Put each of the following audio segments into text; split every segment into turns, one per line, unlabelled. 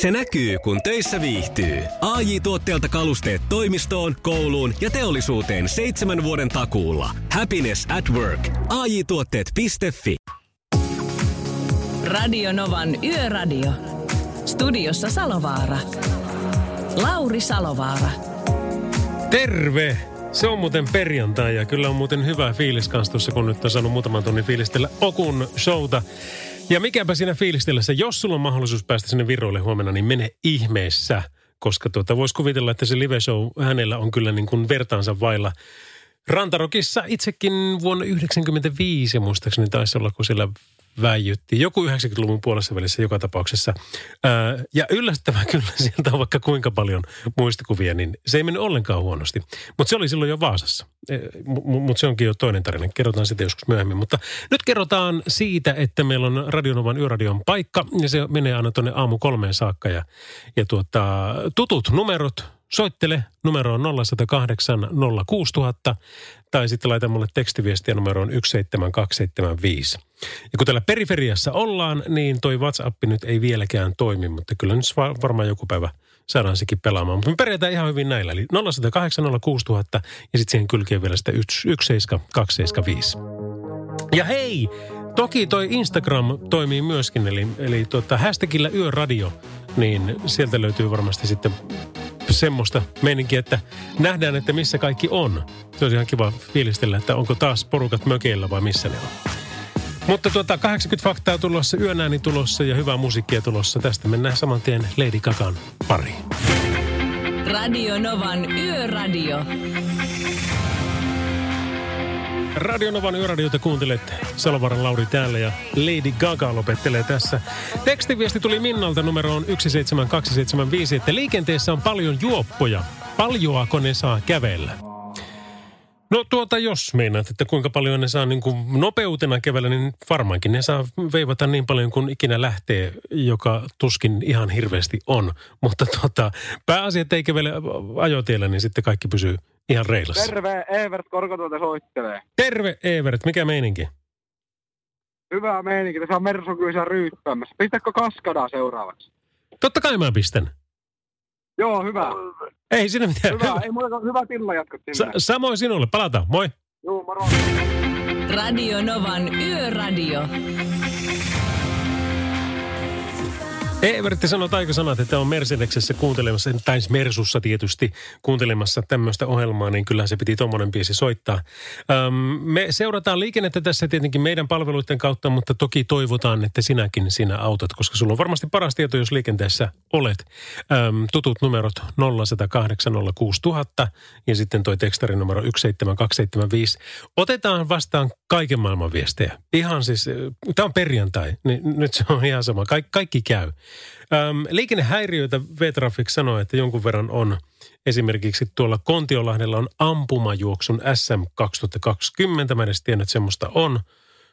Se näkyy, kun töissä viihtyy. ai tuotteelta kalusteet toimistoon, kouluun ja teollisuuteen seitsemän vuoden takuulla. Happiness at work. ai tuotteetfi
Radio Novan Yöradio. Studiossa Salovaara. Lauri Salovaara.
Terve! Se on muuten perjantai ja kyllä on muuten hyvä fiilis kanssa tuossa, kun nyt on saanut muutaman tunnin fiilistellä Okun showta. Ja mikäpä siinä fiilistellessä, jos sulla on mahdollisuus päästä sinne Viroille huomenna, niin mene ihmeessä. Koska tuota, voisi kuvitella, että se live show hänellä on kyllä niin kuin vertaansa vailla. Rantarokissa itsekin vuonna 1995 muistaakseni taisi olla, kun siellä väijytti. Joku 90-luvun puolessa välissä joka tapauksessa. Ää, ja yllättävää kyllä sieltä on vaikka kuinka paljon muistikuvia, niin se ei mennyt ollenkaan huonosti. Mutta se oli silloin jo Vaasassa. E, Mutta se onkin jo toinen tarina. Kerrotaan sitä joskus myöhemmin. Mutta nyt kerrotaan siitä, että meillä on Radionovan yöradion paikka. Ja se menee aina tuonne aamu kolmeen saakka. Ja, ja tuota, tutut numerot Soittele numeroon 0108 06000 tai sitten laita mulle tekstiviestiä numeroon 17275. Ja kun täällä periferiassa ollaan, niin toi WhatsApp nyt ei vieläkään toimi, mutta kyllä nyt varmaan joku päivä saadaan sekin pelaamaan. Mutta me pärjätään ihan hyvin näillä, eli 0108 06000 ja sitten siihen kylkeen vielä sitä 17275. Ja hei, toki toi Instagram toimii myöskin, eli, eli tota, hashtagillä yöradio, niin sieltä löytyy varmasti sitten semmoista meininkiä, että nähdään, että missä kaikki on. Se olisi ihan kiva fiilistellä, että onko taas porukat mökeillä vai missä ne on. Mutta tuota, 80 faktaa tulossa, yönääni tulossa ja hyvää musiikkia tulossa. Tästä mennään saman tien Lady Gagan pariin.
Radio Novan Yöradio.
Radionovan yöradiota kuuntelet. Salovaran Lauri täällä ja Lady Gaga lopettelee tässä. Tekstiviesti tuli Minnalta numeroon 17275, että liikenteessä on paljon juoppoja. Paljoako ne saa kävellä? No tuota, jos meinaat, että kuinka paljon ne saa niin kuin nopeutena kävellä, niin varmaankin ne saa veivata niin paljon kuin ikinä lähtee, joka tuskin ihan hirveästi on. Mutta tuota, pääasia, että ei kävele ajotiellä, niin sitten kaikki pysyy ihan reilassa.
Terve, Evert Korkotuote soittelee.
Terve Evert, mikä meininki?
Hyvä meininki, tässä on Mersu kyllä ryyppäämässä. Pistäkö kaskadaa seuraavaksi?
Totta kai mä pistän.
Joo, hyvä.
Ei sinne mitään.
Hyvä, ei muuta hyvä tilla jatkot Sa-
samoin sinulle, palataan, moi.
Joo, moro.
Radio Novan Yöradio.
Evertti sanoi taikasanat, että on Mercedeksessä kuuntelemassa, tai Mersussa tietysti kuuntelemassa tämmöistä ohjelmaa, niin kyllä se piti tuommoinen biisi soittaa. Öm, me seurataan liikennettä tässä tietenkin meidän palveluiden kautta, mutta toki toivotaan, että sinäkin sinä autat, koska sulla on varmasti paras tieto, jos liikenteessä olet. Öm, tutut numerot 0806000 ja sitten toi tekstarinumero 17275. Otetaan vastaan kaiken maailman viestejä. Ihan siis, tämä on perjantai, niin nyt se on ihan sama. Kaik, kaikki käy. Öm, liikennehäiriöitä V-Traffic sanoi, että jonkun verran on esimerkiksi tuolla Kontiolahdella on ampumajuoksun SM 2020. Mä en edes tiennyt, että semmoista on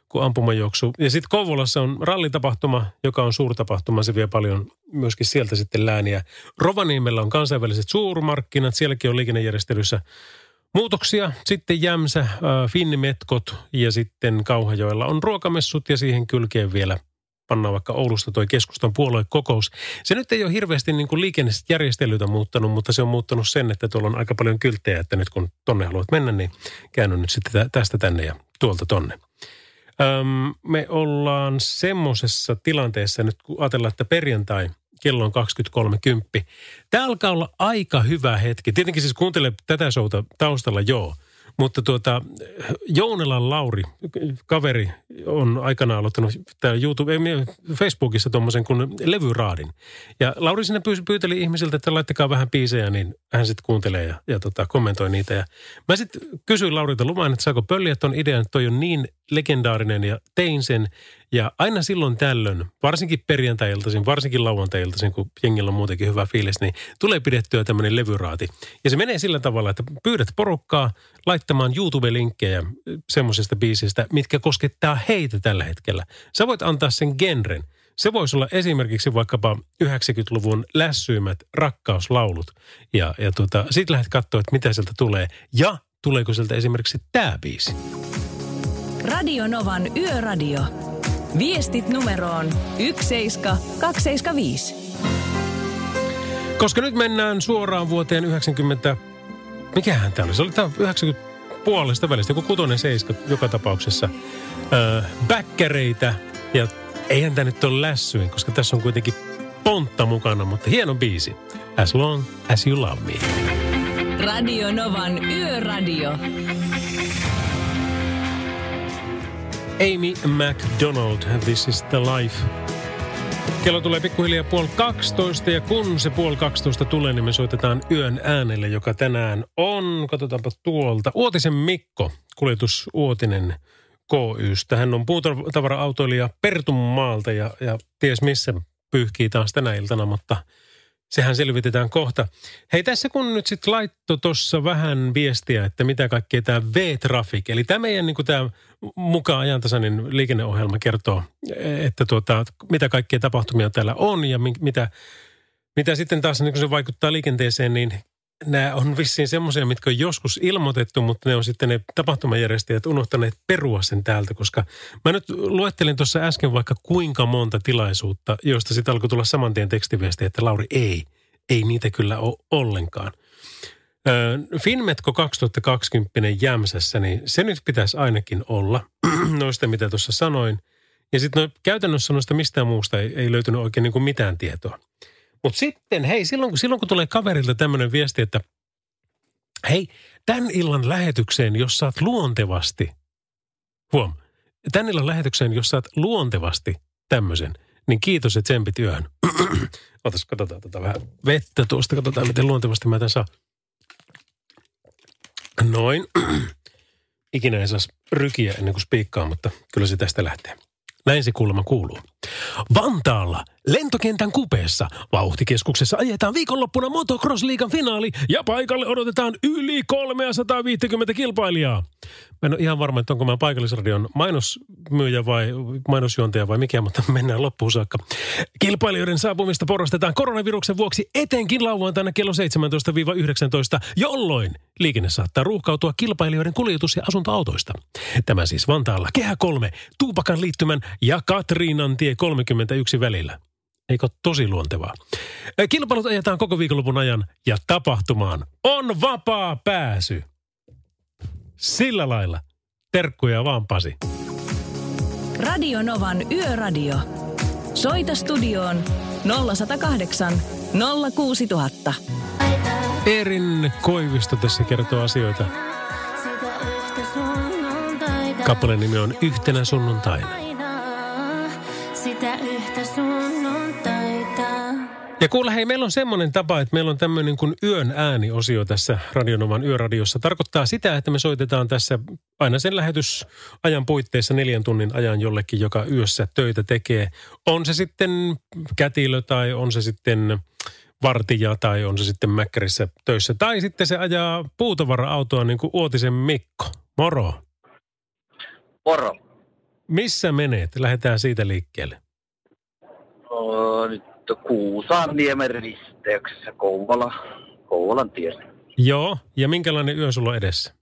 kuin ampumajuoksu. Ja sitten Kouvolassa on rallitapahtuma, joka on suurtapahtuma. Se vie paljon myöskin sieltä sitten lääniä. Rovaniemellä on kansainväliset suurmarkkinat. Sielläkin on liikennejärjestelyssä muutoksia. Sitten Jämsä, äh, Finnimetkot ja sitten Kauhajoella on ruokamessut ja siihen kylkeen vielä – pannaan vaikka Oulusta toi keskustan puoluekokous. Se nyt ei ole hirveästi niin kuin liikennejärjestelyitä muuttanut, mutta se on muuttanut sen, että tuolla on aika paljon kylttejä, että nyt kun tonne haluat mennä, niin käänny nyt sitten tästä tänne ja tuolta tonne. Öm, me ollaan semmoisessa tilanteessa nyt, kun ajatellaan, että perjantai kello on 23.10. Tämä alkaa olla aika hyvä hetki. Tietenkin siis kuuntele tätä showta taustalla, joo – mutta tuota, Jounelan Lauri, kaveri, on aikanaan aloittanut täällä YouTube, Facebookissa tuommoisen kuin levyraadin. Ja Lauri sinne pyyteli ihmisiltä, että laittakaa vähän biisejä, niin hän sitten kuuntelee ja, ja tota, kommentoi niitä. Ja mä sitten kysyin Laurilta luvan, että saako pölliä tuon idean, että toi on niin legendaarinen ja tein sen. Ja aina silloin tällöin, varsinkin perjantai-iltaisin, varsinkin lauantai-iltaisin, kun jengillä on muutenkin hyvä fiilis, niin tulee pidettyä tämmöinen levyraati. Ja se menee sillä tavalla, että pyydät porukkaa laittamaan YouTube-linkkejä semmoisesta biisistä, mitkä koskettaa heitä tällä hetkellä. Sä voit antaa sen genren. Se voisi olla esimerkiksi vaikkapa 90-luvun lässyimmät rakkauslaulut. Ja, ja tuota, sit lähdet katsoa, että mitä sieltä tulee. Ja tuleeko sieltä esimerkiksi tämä biisi.
Radio Novan Yöradio. Viestit numeroon 17275.
Koska nyt mennään suoraan vuoteen 90... Mikähän tämä oli? Se oli tämä 90 puolesta välistä, joku kutonen seiska joka tapauksessa. Öö, bäkkäreitä ja eihän tämä nyt ole lässyin, koska tässä on kuitenkin pontta mukana, mutta hieno biisi. As long as you love me.
Radio Novan Yöradio.
Amy McDonald, This is the Life. Kello tulee pikkuhiljaa puoli 12 ja kun se puoli 12 tulee, niin me soitetaan yön äänelle, joka tänään on, katsotaanpa tuolta, Uotisen Mikko, kuljetus Uotinen KYstä. Hän on puutavara-autoilija Pertunmaalta ja, ja ties missä pyyhkii taas tänä iltana, mutta sehän selvitetään kohta. Hei tässä kun nyt sitten laitto tuossa vähän viestiä, että mitä kaikkea tämä V-Traffic, eli tämä meidän niin tämä mukaan ajantasainen liikenneohjelma kertoo, että tuota, mitä kaikkea tapahtumia täällä on ja mitä, mitä sitten taas niin se vaikuttaa liikenteeseen, niin nämä on vissiin semmoisia, mitkä on joskus ilmoitettu, mutta ne on sitten ne tapahtumajärjestäjät unohtaneet perua sen täältä, koska mä nyt luettelin tuossa äsken vaikka kuinka monta tilaisuutta, joista sitten alkoi tulla saman tien tekstiviestiä, että Lauri ei, ei niitä kyllä ole ollenkaan. Finmetko 2020 Jämsässä, niin se nyt pitäisi ainakin olla, noista mitä tuossa sanoin. Ja sitten no, käytännössä noista mistään muusta ei, ei löytynyt oikein niin kuin mitään tietoa. Mutta sitten, hei, silloin, silloin kun tulee kaverilta tämmöinen viesti, että hei, tämän illan lähetykseen, jos saat luontevasti, huom, tämän illan lähetykseen, jos saat luontevasti tämmöisen, niin kiitos, että tsempit yöhön. Otas, katsotaan tota vähän vettä tuosta, katsotaan miten luontevasti mä tämän saan. Noin. Ikinä ei saisi rykiä ennen kuin spiikkaa, mutta kyllä se tästä lähtee. Näin se kuulemma kuuluu. Vantaalla lentokentän kupeessa vauhtikeskuksessa ajetaan viikonloppuna motocross-liigan finaali ja paikalle odotetaan yli 350 kilpailijaa. Mä en ole ihan varma, että onko mä paikallisradion mainosmyyjä vai mainosjuontaja vai mikä, mutta mennään loppuun saakka. Kilpailijoiden saapumista porostetaan koronaviruksen vuoksi etenkin lauantaina kello 17-19, jolloin liikenne saattaa ruuhkautua kilpailijoiden kuljetus- ja asuntoautoista. Tämä siis Vantaalla Kehä 3, Tuupakan liittymän ja Katriinan tie 31 välillä. Eikö tosi luontevaa? Kilpailut ajetaan koko viikonlopun ajan ja tapahtumaan on vapaa pääsy. Sillä lailla. Terkkuja vaan Pasi.
Radio Novan Yöradio. Soita studioon 0108 06000.
Erin Koivisto tässä kertoo asioita. Kappaleen nimi on Yhtenä sunnuntaina. Sitä yhtä ja kuule, hei, meillä on semmoinen tapa, että meillä on tämmöinen kuin yön ääniosio tässä Radionovan yöradiossa. Tarkoittaa sitä, että me soitetaan tässä aina sen lähetysajan puitteissa neljän tunnin ajan jollekin, joka yössä töitä tekee. On se sitten kätilö tai on se sitten vartija tai on se sitten mäkkärissä töissä. Tai sitten se ajaa puutavara-autoa niin kuin Uotisen Mikko. Moro.
Moro.
Missä menet? Lähdetään siitä liikkeelle.
No, nyt Kuusaanniemen risteyksessä Kouvola, Kouvolan tiellä.
Joo, ja minkälainen yö sulla on edessä?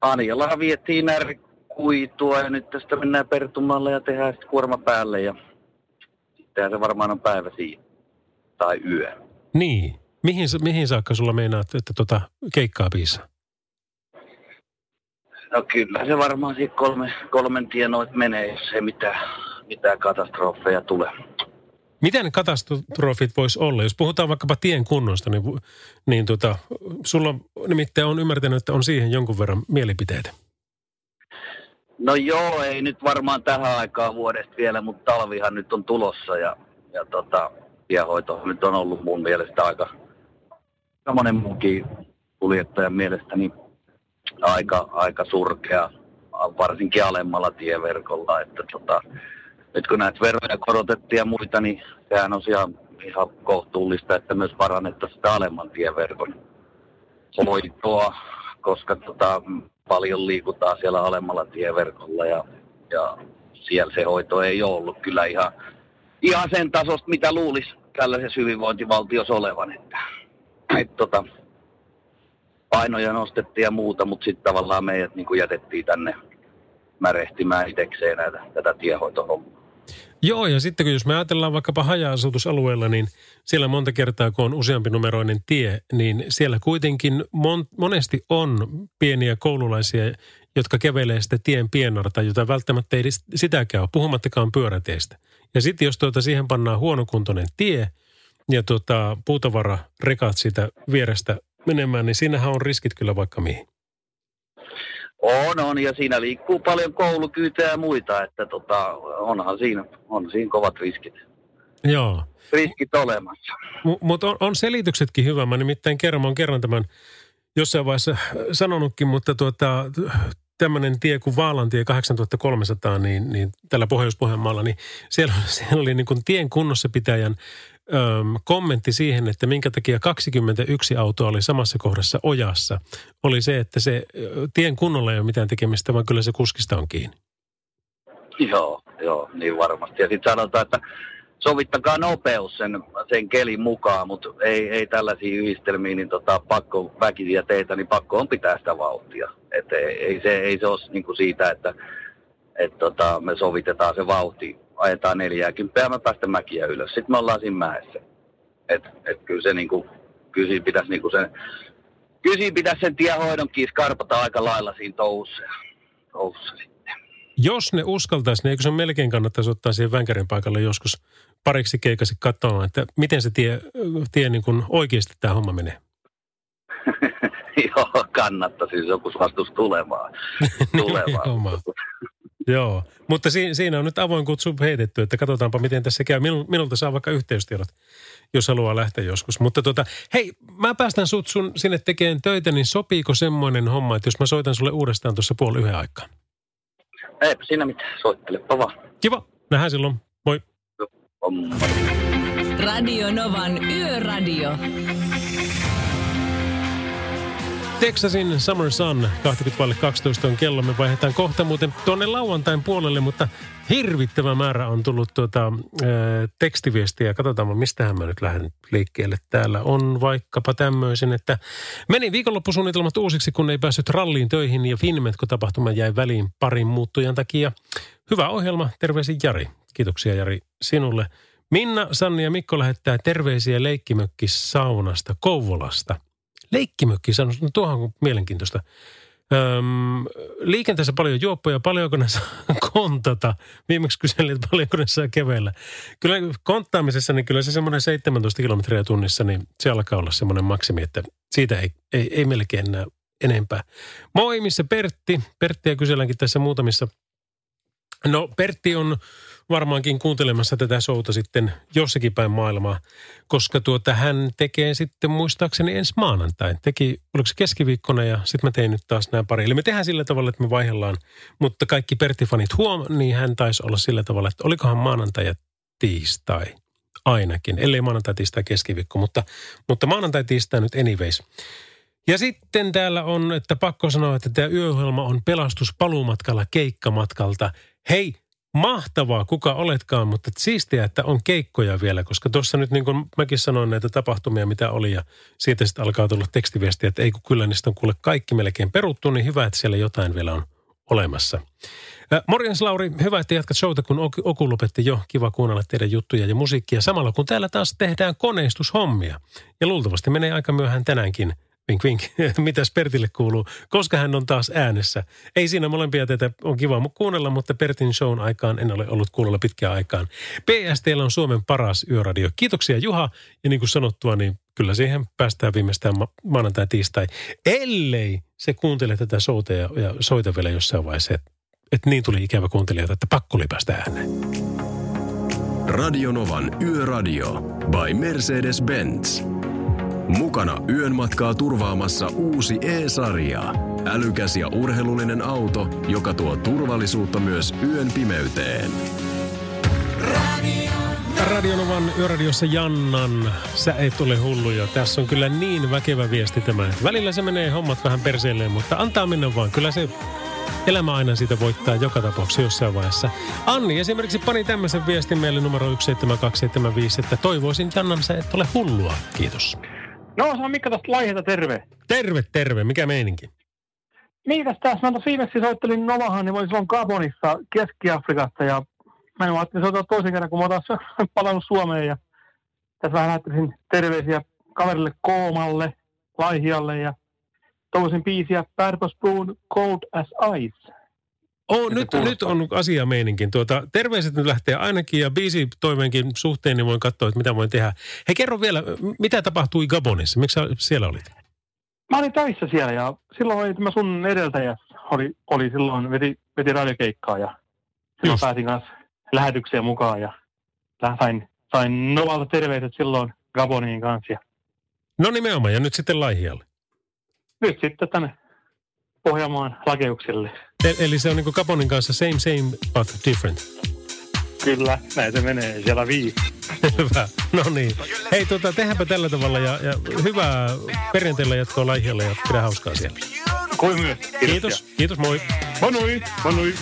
Anjalla vietiin närkuitua ja nyt tästä mennään Pertumalle ja tehdään sitten kuorma päälle ja sittenhän se varmaan on päivä siinä. Tai yö.
Niin. Mihin, mihin saakka sulla meinaat, että tota keikkaa piisaa?
No kyllä se varmaan siitä kolme, kolmen tienoit menee, jos ei mitään, mitään katastrofeja tule.
Miten katastrofit voisi olla? Jos puhutaan vaikkapa tien kunnosta, niin, niin tota, sulla nimittäin on ymmärtänyt, että on siihen jonkun verran mielipiteitä.
No joo, ei nyt varmaan tähän aikaan vuodesta vielä, mutta talvihan nyt on tulossa ja, ja tota, tiehoito nyt on ollut mun mielestä aika, monen muunkin kuljettajan mielestä niin aika, aika surkea, varsinkin alemmalla tieverkolla, että tota, nyt kun näitä veroja korotettiin ja muita, niin sehän on ihan, ihan kohtuullista, että myös parannettaisiin sitä alemman tieverkon hoitoa, koska tota, paljon liikutaan siellä alemmalla tieverkolla ja, ja siellä se hoito ei ole ollut kyllä ihan, ihan sen tasosta, mitä luulisi tällaisessa hyvinvointivaltiossa olevan. Että, et, tota, painoja nostettiin ja muuta, mutta sitten tavallaan meidät niin jätettiin tänne märehtimään itsekseen näitä, tätä tiehoitohommaa.
Joo, ja sitten kun jos me ajatellaan vaikkapa haja-asutusalueella, niin siellä monta kertaa, kun on useampi numeroinen tie, niin siellä kuitenkin mon, monesti on pieniä koululaisia, jotka kävelee sitä tien pienarta, jota välttämättä ei sitäkään ole, puhumattakaan pyöräteistä. Ja sitten jos tuota siihen pannaan huonokuntoinen tie ja tuota, puutavara rekat siitä vierestä menemään, niin siinähän on riskit kyllä vaikka mihin.
On, on, ja siinä liikkuu paljon koulukyytejä ja muita, että tota, onhan siinä, on siinä kovat riskit.
Joo.
Riskit olemassa.
M- Mutta on, on selityksetkin hyvä. Mä nimittäin kerran, mä kerran tämän jossain vaiheessa sanonutkin, mutta tuota, tämmöinen tie kuin Vaalantie 8300, niin, niin tällä Pohjois-Pohjanmaalla, niin siellä, siellä oli niin kuin tien kunnossapitäjän öm, kommentti siihen, että minkä takia 21 autoa oli samassa kohdassa ojassa, oli se, että se tien kunnolla ei ole mitään tekemistä, vaan kyllä se kuskista on kiinni.
Joo, joo, niin varmasti. Ja sitten sanotaan, että sovittakaa nopeus sen, sen kelin mukaan, mutta ei, ei tällaisia yhdistelmiä, niin tota, pakko väkisiä teitä, niin pakko on pitää sitä vauhtia. Et ei, ei, se, ei se ole niin kuin siitä, että et tota, me sovitetaan se vauhti, ajetaan 40 ja me päästä mäkiä ylös. Sitten me ollaan siinä mäessä. Et, et kyllä se niin kuin, kyllä siinä pitäisi niin kuin sen, kyllä siinä pitäisi sen tiehoidonkin skarpata aika lailla siinä toussa, toussa sitten.
Jos ne uskaltaisi, niin eikö se melkein kannattaisi ottaa siihen vänkärin paikalle joskus pariksi keikasi katsomaan, että miten se tie, tie niin kuin oikeasti tämä homma menee?
Joo, kannattaisi, jos joku suostus tulemaan. tulemaan.
Joo, mutta si- siinä on nyt avoin kutsu heitetty, että katsotaanpa miten tässä käy. Minu- minulta saa vaikka yhteystiedot, jos haluaa lähteä joskus. Mutta tota, hei, mä päästän sut sun sinne tekemään töitä, niin sopiiko semmoinen homma, että jos mä soitan sulle uudestaan tuossa puoli yhden aikaan?
Eipä siinä mitään, soittelepa vaan.
Kiva, nähdään silloin. Moi.
Radio Novan Yöradio.
Texasin Summer Sun, 20 on kello. Me vaihdetaan kohta muuten tuonne lauantain puolelle, mutta hirvittävä määrä on tullut tuota, ää, tekstiviestiä. Katsotaan, mistähän mä nyt lähden liikkeelle. Täällä on vaikkapa tämmöisen, että meni viikonloppusuunnitelmat uusiksi, kun ei päässyt ralliin töihin ja Finmetko-tapahtuma jäi väliin parin muuttujan takia. Hyvä ohjelma, terveisin Jari. Kiitoksia Jari sinulle. Minna, Sanni ja Mikko lähettää terveisiä leikkimökki saunasta Kouvolasta. Leikkimökki saunasta, no tuohon on mielenkiintoista. Öm, liikenteessä paljon juoppoja, paljonko ne saa kontata? Viimeksi kyselin, että paljonko ne saa kävellä. Kyllä konttaamisessa, niin kyllä se semmoinen 17 kilometriä tunnissa, niin se alkaa olla semmoinen maksimi, että siitä ei, ei, ei melkein enää enempää. Moi, missä Pertti? Perttiä kyselläänkin tässä muutamissa. No Pertti on varmaankin kuuntelemassa tätä showta sitten jossakin päin maailmaa, koska tuota hän tekee sitten muistaakseni ensi maanantain. Teki, oliko se keskiviikkona ja sitten mä tein nyt taas nämä pari. Eli me tehdään sillä tavalla, että me vaihdellaan, mutta kaikki Pertti-fanit huom, niin hän taisi olla sillä tavalla, että olikohan maanantai ja tiistai ainakin, ellei maanantai, tiistai, keskiviikko, mutta, mutta maanantai, tiistai nyt anyways. Ja sitten täällä on, että pakko sanoa, että tämä yöohjelma on pelastus paluumatkalla keikkamatkalta. Hei, mahtavaa, kuka oletkaan, mutta siistiä, että on keikkoja vielä, koska tuossa nyt niin kuin mäkin sanoin näitä tapahtumia, mitä oli ja siitä sitten alkaa tulla tekstiviestiä, että ei kun kyllä niistä on kuule kaikki melkein peruttu, niin hyvä, että siellä jotain vielä on olemassa. Morjens Lauri, hyvä, että jatkat showta, kun Oku lopetti jo. Kiva kuunnella teidän juttuja ja musiikkia samalla, kun täällä taas tehdään koneistushommia. Ja luultavasti menee aika myöhään tänäänkin – Vink vink. Mitäs Pertille kuuluu? Koska hän on taas äänessä. Ei siinä molempia teitä on kiva kuunnella, mutta Pertin shown aikaan en ole ollut kuunnella pitkään aikaan. PSTllä on Suomen paras yöradio. Kiitoksia Juha. Ja niin kuin sanottua, niin kyllä siihen päästään viimeistään ma- maanantai tiistai. Ellei se kuuntele tätä showta ja, ja soita vielä jossain vaiheessa, että et niin tuli ikävä kuuntelijoita, että pakko oli päästä ääneen.
Radionovan Yöradio by Mercedes-Benz. Mukana yön matkaa turvaamassa uusi E-sarja. Älykäs ja urheilullinen auto, joka tuo turvallisuutta myös yön pimeyteen.
Radionovan yöradiossa Jannan, sä et ole hullu ja tässä on kyllä niin väkevä viesti tämä. Välillä se menee hommat vähän perseelleen, mutta antaa mennä vaan. Kyllä se elämä aina siitä voittaa joka tapauksessa jossain vaiheessa. Anni esimerkiksi pani tämmöisen viestin meille numero 17275, että toivoisin Jannan, sä et ole hullua. Kiitos.
No, se on Mikko tästä Laiheesta, terve.
Terve, terve. Mikä meininki?
Niin, tässä Mä viimeksi soittelin Novahan, niin olin silloin Gabonissa, Keski-Afrikassa ja mä en ajattelin soittaa toisen kerran, kun mä oon taas palannut Suomeen ja tässä vähän lähettäisin terveisiä kaverille Koomalle, Laihialle ja toivoisin biisiä Purple Spoon Cold as Ice.
Oh, nyt, nyt on asia meininkin. Tuota, terveiset nyt lähtee ainakin ja biisi toiveenkin suhteen, niin voin katsoa, että mitä voin tehdä. He kerro vielä, mitä tapahtui Gabonissa? Miksi siellä olit?
Mä olin töissä siellä ja silloin oli tämä sun edeltäjä, oli, oli silloin, veti, veti radiokeikkaa ja silloin
Just.
pääsin kanssa lähetykseen mukaan ja sain, sain Novalta terveiset silloin Gaboniin kanssa ja
No nimenomaan, ja nyt sitten Laihialle.
nyt sitten tänne Pohjanmaan lakeukselle.
E- eli se on niin kuin Gabonin kanssa same same but different.
Kyllä, näin se menee. Siellä viisi.
Hyvä. No niin. Hei, tota, tehdäänpä tällä tavalla ja, ja hyvää perjanteella jatkoa Laihialle ja pidä hauskaa siellä.
Kuin myös.
Kiitos. Kiitos, moi.
Monui, monui.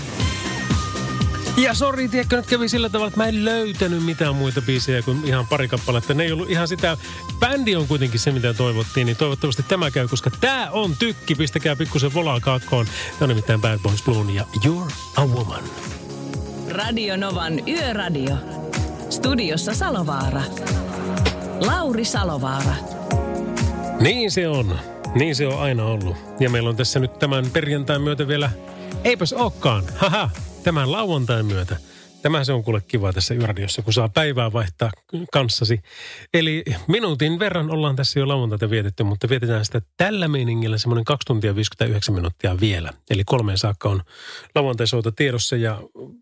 Ja sori, tiedätkö, nyt kävi sillä tavalla, että mä en löytänyt mitään muita biisejä kuin ihan pari kappaletta. Ne ei ollut ihan sitä, bändi on kuitenkin se, mitä toivottiin, niin toivottavasti tämä käy, koska tää on tykki. Pistäkää pikkusen volaa kaakkoon. Tämä on nimittäin Bad Boys Blue ja You're a Woman.
Radio Novan Yöradio. Studiossa Salovaara. Lauri Salovaara.
Niin se on. Niin se on aina ollut. Ja meillä on tässä nyt tämän perjantain myötä vielä, eipäs olekaan, haha, tämän lauantain myötä. Tämä se on kuule kiva tässä yöradiossa, kun saa päivää vaihtaa kanssasi. Eli minuutin verran ollaan tässä jo lauantaita vietetty, mutta vietetään sitä tällä meiningillä semmoinen 2 tuntia 59 minuuttia vielä. Eli kolmeen saakka on lauantaisoita tiedossa ja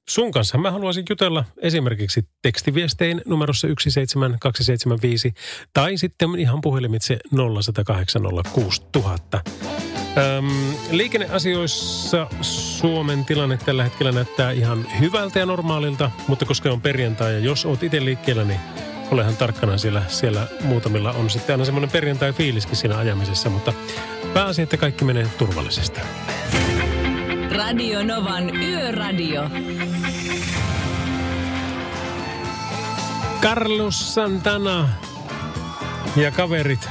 sun kanssa mä haluaisin jutella esimerkiksi tekstiviestein numerossa 17275 tai sitten ihan puhelimitse 0806000. Öm, liikenneasioissa Suomen tilanne tällä hetkellä näyttää ihan hyvältä ja normaalilta, mutta koska on perjantai ja jos oot itse liikkeellä, niin olehan tarkkana siellä, siellä muutamilla on sitten aina semmoinen perjantai-fiiliskin siinä ajamisessa, mutta pääasia, että kaikki menee turvallisesti.
Radio Novan Yöradio.
Carlos Santana ja kaverit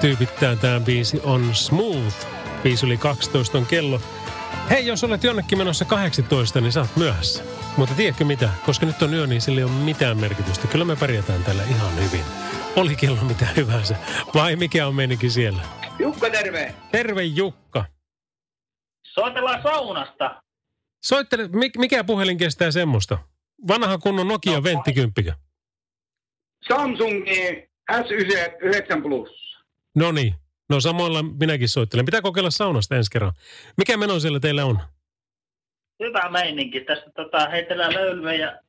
tyypittää tämä biisi on Smooth. Biisi yli 12 on kello. Hei, jos olet jonnekin menossa 18, niin sä oot myöhässä. Mutta tiedätkö mitä? Koska nyt on yö, niin sillä ei ole mitään merkitystä. Kyllä me pärjätään täällä ihan hyvin. Oli kello mitä hyvänsä. Vai mikä on meininki siellä?
Jukka, terve!
Terve Jukka.
Soitellaan saunasta.
Soittele, mi- mikä puhelin kestää semmoista? Vanha kunnon Nokia
No,
venttikymppikä.
Samsungi S9 Plus.
No niin. No samoilla minäkin soittelen. Pitää kokeilla saunasta ensi kerran. Mikä meno siellä teillä on?
Hyvä meininki. Tästä tota, heitellään löylyä ja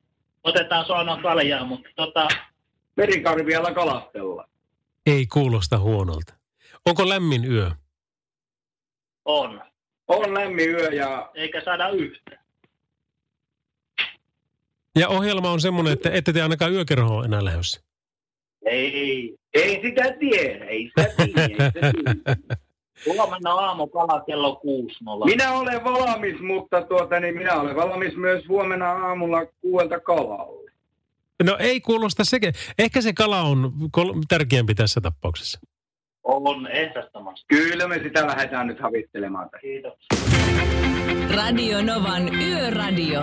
otetaan saunan kaljaa, mutta tota... Merikarvialla kalastella.
Ei kuulosta huonolta. Onko lämmin yö?
On. On lämmin yö ja... Eikä saada yhtä.
Ja ohjelma on semmoinen, että ette te ainakaan yökerhoon enää lähdössä.
Ei. Ei sitä tiedä. Ei sitä tiedä. Ei sitä tiedä. Huomenna aamu kala kello 6.00.
Minä olen valmis, mutta tuota, niin minä olen valmis myös huomenna aamulla kuuelta kalalle.
No ei kuulosta sekin. Ehkä se kala on kol- tärkeämpi tässä tapauksessa.
On ehdottomasti.
Kyllä me sitä lähdetään nyt havittelemaan.
Kiitos.
Radio Novan Yöradio.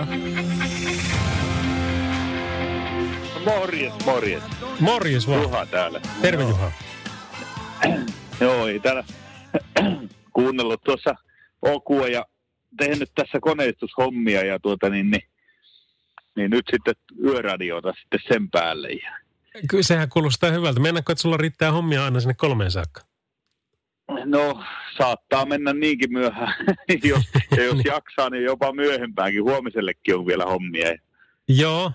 Morjes, morjes.
Morjes vaan.
Juha täällä.
Terve Juha.
Joo, ei täällä kuunnellut tuossa Okua ja tehnyt tässä koneistushommia ja tuota niin, niin, niin nyt sitten yöradiota sitten sen päälle. Ja,
Kyllä sehän kuulostaa hyvältä. Mennäänkö, että sulla riittää hommia aina sinne kolmeen saakka?
no, saattaa mennä niinkin myöhään. jos, ja jos jaksaa, niin jopa myöhempäänkin. Huomisellekin on vielä hommia.
Joo.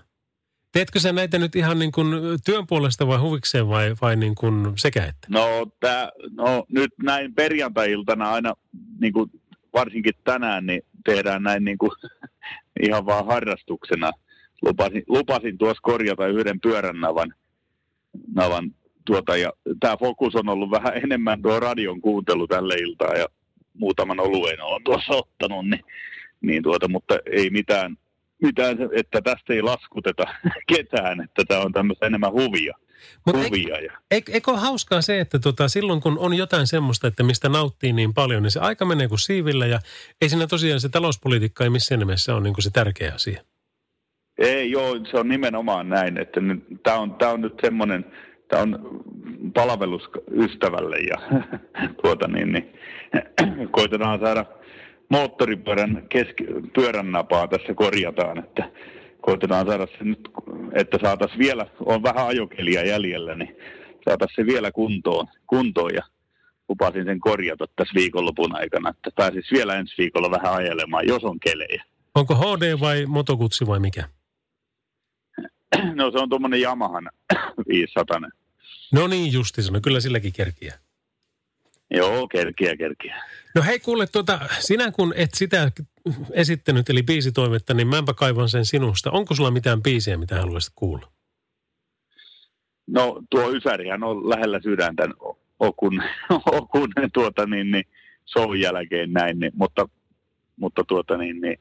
Teetkö sä näitä nyt ihan niin kuin työn puolesta vai huvikseen vai, vai niin kuin sekä että?
No, tää, no nyt näin perjantai-iltana aina, niin kuin varsinkin tänään, niin tehdään näin niin kuin, ihan vaan harrastuksena. Lupasin, lupasin tuossa korjata yhden pyörän navan, navan tuota, ja tämä fokus on ollut vähän enemmän tuo radion kuuntelu tälle iltaa ja muutaman oluen on tuossa ottanut, niin, niin tuota, mutta ei mitään, mitään, että tästä ei laskuteta ketään, että tämä on tämmöistä enemmän huvia.
Mutta eikö,
huvia ja,
eikö, eikö ole hauskaa se, että tota, silloin kun on jotain semmoista, että mistä nauttii niin paljon, niin se aika menee kuin siivillä ja ei siinä tosiaan se talouspolitiikka ei missään nimessä ole niin kuin se tärkeä asia.
Ei, joo, se on nimenomaan näin, että tämä on, tää on nyt semmoinen, tämä on palvelus ystävälle ja tuota niin, niin koitetaan saada moottoripyörän keski, pyörän napaa tässä korjataan, että koitetaan saada se nyt, että saataisiin vielä, on vähän ajokelia jäljellä, niin saataisiin se vielä kuntoon, kuntoon ja lupasin sen korjata tässä viikonlopun aikana, että pääsisi vielä ensi viikolla vähän ajelemaan, jos on kelejä.
Onko HD vai motokutsi vai mikä?
No se on tuommoinen Yamahan 500.
No niin justi no kyllä silläkin kerkiä.
Joo, kerkiä, kerkiä.
No hei kuule, tuota, sinä kun et sitä esittänyt, eli biisitoimetta, niin mäpä kaivan sen sinusta. Onko sulla mitään biisiä, mitä haluaisit kuulla?
No tuo Ysärihän on lähellä sydäntä Okun, Okun tuota niin, niin, show jälkeen näin, niin, mutta, mutta tuota niin, niin,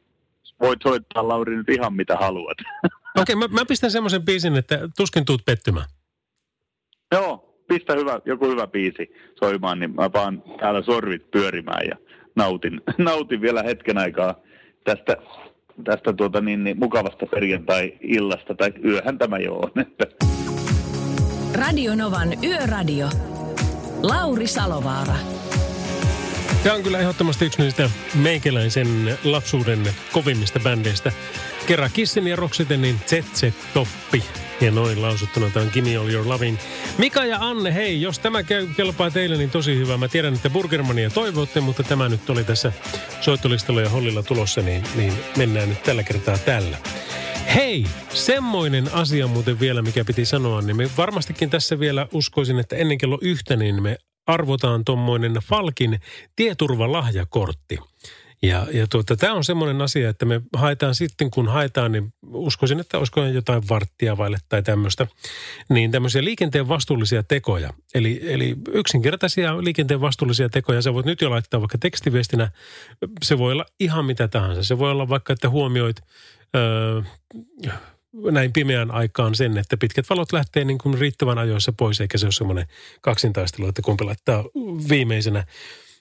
voit soittaa Lauri nyt ihan mitä haluat.
Okei, okay, mä, mä pistän semmoisen biisin, että tuskin tuut pettymään.
Joo, pistä hyvä, joku hyvä biisi soimaan, niin mä vaan täällä sorvit pyörimään ja nautin, nautin vielä hetken aikaa tästä, tästä tuota niin, niin, mukavasta perjantai-illasta, tai yöhän tämä jo on. Että.
Radio Novan Yöradio. Lauri Salovaara.
Tämä on kyllä ehdottomasti yksi niistä meikäläisen lapsuuden kovimmista bändeistä. Kerran Kissin ja Roxitenin ZZ Toppi. Ja noin lausuttuna tämä on Gimme All Your Lovin. Mika ja Anne, hei, jos tämä käy, kelpaa teille, niin tosi hyvä. Mä tiedän, että Burgermania toivotte, mutta tämä nyt oli tässä soittolistalla ja hollilla tulossa, niin, niin mennään nyt tällä kertaa tällä. Hei, semmoinen asia muuten vielä, mikä piti sanoa, niin me varmastikin tässä vielä uskoisin, että ennen kello yhtä, niin me arvotaan tuommoinen Falkin tieturvalahjakortti. Ja, ja tuota, tämä on semmoinen asia, että me haetaan sitten, kun haetaan, niin uskoisin, että olisiko jotain varttia vaille tai tämmöistä, niin tämmöisiä liikenteen vastuullisia tekoja. Eli, eli yksinkertaisia liikenteen vastuullisia tekoja. Sä voit nyt jo laittaa vaikka tekstiviestinä, se voi olla ihan mitä tahansa. Se voi olla vaikka, että huomioit öö, näin pimeän aikaan sen, että pitkät valot lähtee niin kuin riittävän ajoissa pois, eikä se ole semmoinen kaksintaistelu, että kumpi laittaa viimeisenä.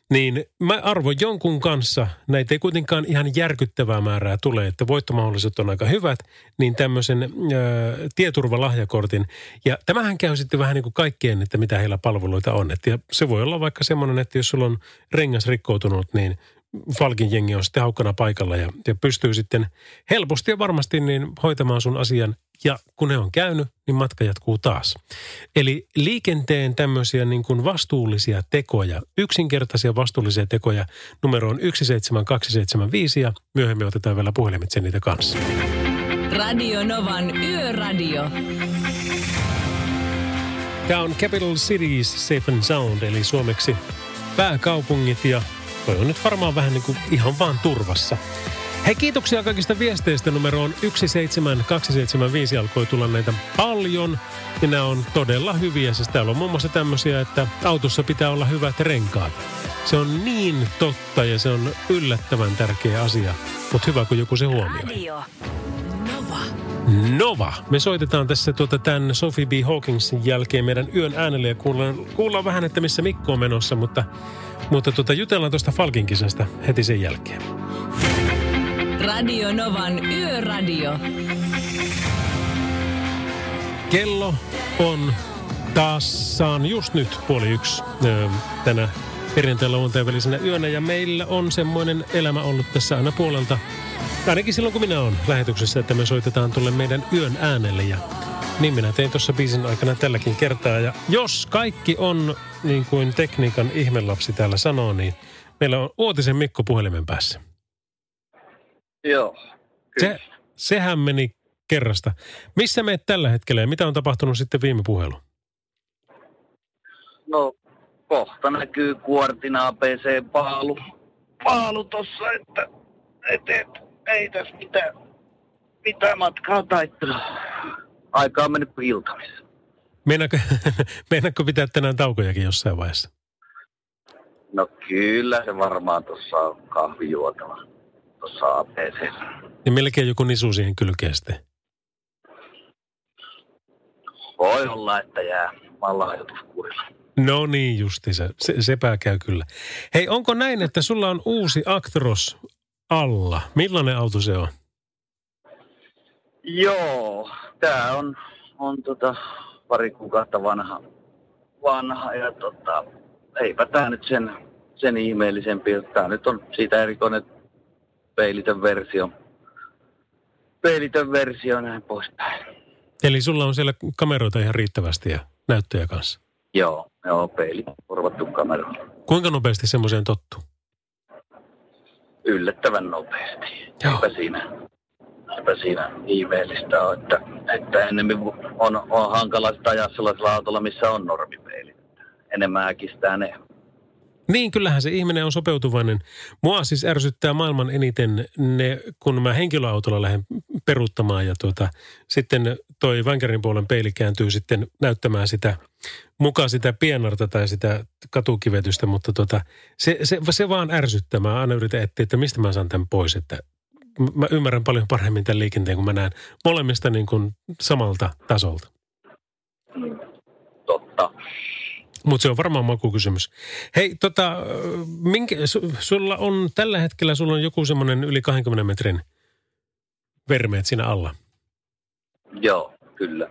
Niin mä arvon jonkun kanssa, näitä ei kuitenkaan ihan järkyttävää määrää tule, että voittomahdollisuudet on aika hyvät, niin tämmöisen ää, tieturvalahjakortin. Ja tämähän käy sitten vähän niin kuin kaikkeen, että mitä heillä palveluita on. Et ja se voi olla vaikka semmoinen, että jos sulla on rengas rikkoutunut, niin Falkin jengi on sitten haukkana paikalla ja, ja pystyy sitten helposti ja varmasti niin hoitamaan sun asian. Ja kun ne on käynyt, niin matka jatkuu taas. Eli liikenteen tämmöisiä niin kuin vastuullisia tekoja, yksinkertaisia vastuullisia tekoja numero on 17275 ja myöhemmin otetaan vielä puhelimitse niitä kanssa.
Radio Novan Yöradio.
Tämä on Capital Cities Safe and Sound, eli suomeksi pääkaupungit ja Toi on nyt varmaan vähän niin kuin ihan vaan turvassa. Hei, kiitoksia kaikista viesteistä. Numero on 17275 alkoi tulla näitä paljon. Ja nämä on todella hyviä. Siis täällä on muun muassa tämmöisiä, että autossa pitää olla hyvät renkaat. Se on niin totta ja se on yllättävän tärkeä asia. Mutta hyvä, kun joku se huomioi. Radio. Nova. Nova. Me soitetaan tässä tuota tämän Sophie B. Hawkingsin jälkeen meidän yön äänelle ja kuullaan, kuullaan vähän, että missä Mikko on menossa, mutta mutta tuota, jutellaan tuosta Falkin kisasta heti sen jälkeen.
Radio Novan Yöradio.
Kello on taas saan just nyt puoli yksi tänä perjantai lauantai välisenä yönä ja meillä on semmoinen elämä ollut tässä aina puolelta. Ainakin silloin kun minä olen lähetyksessä, että me soitetaan tuolle meidän yön äänelle ja niin minä tein tuossa biisin aikana tälläkin kertaa. Ja jos kaikki on niin kuin tekniikan ihmelapsi täällä sanoo, niin meillä on Uotisen Mikko puhelimen päässä.
Joo.
Se, sehän meni kerrasta. Missä meet tällä hetkellä ja mitä on tapahtunut sitten viime puhelu?
No, kohta näkyy kuortina PC-paalu. Paalu tossa, että et, et, ei tässä mitään, mitään matkaa taittaa aika on mennyt kuin iltamissa.
Meinaatko, meinaatko pitää tänään taukojakin jossain vaiheessa?
No kyllä se varmaan tuossa on kahvi juotava tuossa APC.
Ja melkein joku nisu siihen kylkeen sitten.
Voi olla, että jää mallaajotuskurilla.
No niin justi se, se, sepä käy kyllä. Hei, onko näin, että sulla on uusi Actros alla? Millainen auto se on?
Joo, tää on, on tota pari kuukautta vanha, vanha ja tota, eipä tää nyt sen, sen ihmeellisempi. Tää nyt on siitä erikoinen peilitön versio. Peilitön versio näin poispäin.
Eli sulla on siellä kameroita ihan riittävästi ja näyttöjä kanssa.
Joo, joo, peili korvattu kamera.
Kuinka nopeasti semmoiseen tottuu?
Yllättävän nopeasti.
Joo.
Eipä siinä, eipä siinä ihmeellistä ole, että, että enemmän on, on hankala sitä ajaa sellaisella autolla, missä on normipeili. Enemmän äkistää ne.
Niin, kyllähän se ihminen on sopeutuvainen. Mua siis ärsyttää maailman eniten ne, kun mä henkilöautolla lähden peruuttamaan ja tuota, sitten toi vänkärin puolen peili kääntyy sitten näyttämään sitä mukaan sitä pienarta tai sitä katukivetystä, mutta tuota, se, se, se, vaan ärsyttää. Mä aina yritän etsiä, että mistä mä saan tämän pois, että mä ymmärrän paljon paremmin tämän liikenteen, kun mä näen molemmista niin kuin samalta tasolta.
Totta.
Mutta se on varmaan makukysymys. Hei, tota, minkä, su, sulla on tällä hetkellä, sulla on joku semmoinen yli 20 metrin vermeet siinä alla.
Joo, kyllä.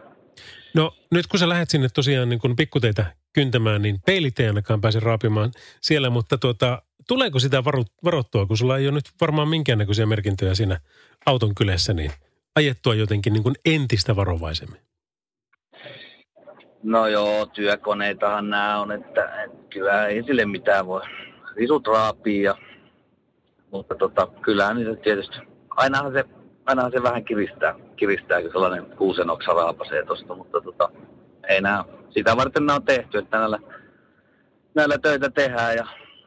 No nyt kun sä lähdet sinne tosiaan niin kun pikkuteitä kyntämään, niin peilit ei ainakaan pääse raapimaan siellä, mutta tuota, tuleeko sitä varottua, kun sulla ei ole nyt varmaan minkäännäköisiä merkintöjä siinä auton kylässä, niin ajettua jotenkin niin kuin entistä varovaisemmin?
No joo, työkoneitahan nämä on, että, kyllä ei sille mitään voi. Risut raapii ja, mutta tota, kyllähän niitä tietysti, ainahan se, ainahan se vähän kiristää, kiristää, kun sellainen kuusen oksa raapasee tosta, mutta tota, ei nää, sitä varten nämä on tehty, että näillä, näillä töitä tehdään ja,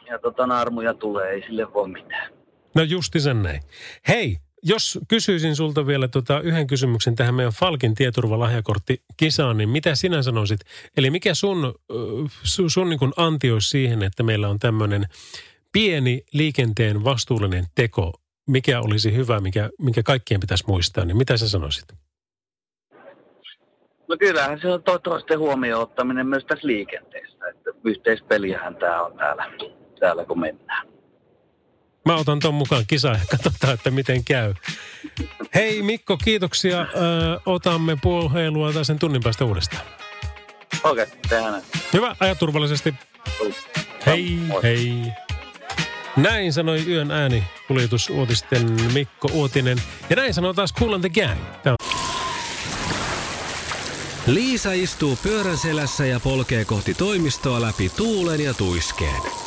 ja tota, naarmuja tulee, ei sille voi mitään.
No justi sen näin. Hei, jos kysyisin sulta vielä tota yhden kysymyksen tähän meidän Falkin tieturvalahjakorttikisaan, niin mitä sinä sanoisit? Eli mikä sun, sun, sun niin anti olisi siihen, että meillä on tämmöinen pieni liikenteen vastuullinen teko, mikä olisi hyvä, mikä, mikä kaikkien pitäisi muistaa, niin mitä sä sanoisit?
No kyllähän se on to- toisten huomioon ottaminen myös tässä liikenteessä. Että yhteispeliähän tämä on täällä, täällä, kun mennään.
Mä otan ton mukaan kisaan ja katsotaan, että miten käy. Hei Mikko, kiitoksia. Ö, otamme puolheilua tai sen tunnin päästä uudestaan.
Okei, okay, tehdään näin.
Hyvä, aja turvallisesti. Hei, hei. Näin sanoi yön ääni kuljetusuutisten Mikko Uotinen. Ja näin sanoo taas Cool and the Gang.
Liisa istuu pyörän selässä ja polkee kohti toimistoa läpi tuulen ja tuiskeen.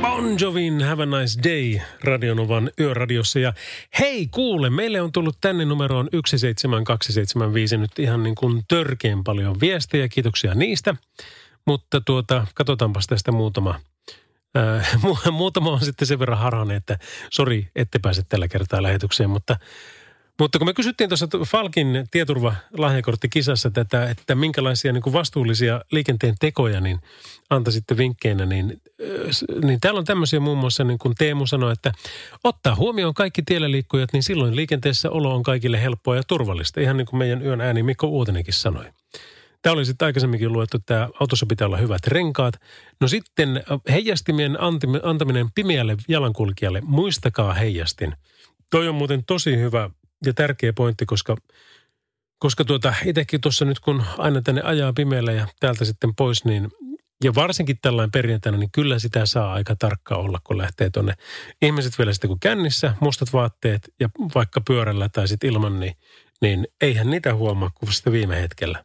Bon Jovin Have a Nice Day Radionovan yöradiossa. Ja hei kuule, meille on tullut tänne numeroon 17275 nyt ihan niin kuin törkeän paljon viestejä. Kiitoksia niistä. Mutta tuota, katsotaanpas tästä muutama. Äh, mu- muutama on sitten sen verran harhainen, että sori, ette pääse tällä kertaa lähetykseen, mutta mutta kun me kysyttiin tuossa Falkin tieturvalahjakorttikisassa tätä, että minkälaisia niin kuin vastuullisia liikenteen tekoja niin antaisitte vinkkeinä, niin, niin täällä on tämmöisiä muun muassa, niin kuin Teemu sanoi, että ottaa huomioon kaikki tiellä liikkujat, niin silloin liikenteessä olo on kaikille helppoa ja turvallista. Ihan niin kuin meidän yön ääni Mikko Uutinenkin sanoi. Tämä oli sitten aikaisemminkin luettu, että autossa pitää olla hyvät renkaat. No sitten heijastimien antaminen pimeälle jalankulkijalle, muistakaa heijastin. Toi on muuten tosi hyvä ja tärkeä pointti, koska, koska tuota, itsekin tuossa nyt kun aina tänne ajaa pimeällä ja täältä sitten pois, niin ja varsinkin tällainen perjantaina, niin kyllä sitä saa aika tarkka olla, kun lähtee tuonne. Ihmiset vielä sitten kun kännissä, mustat vaatteet ja vaikka pyörällä tai sitten ilman, niin, niin eihän niitä huomaa kuin sitten viime hetkellä.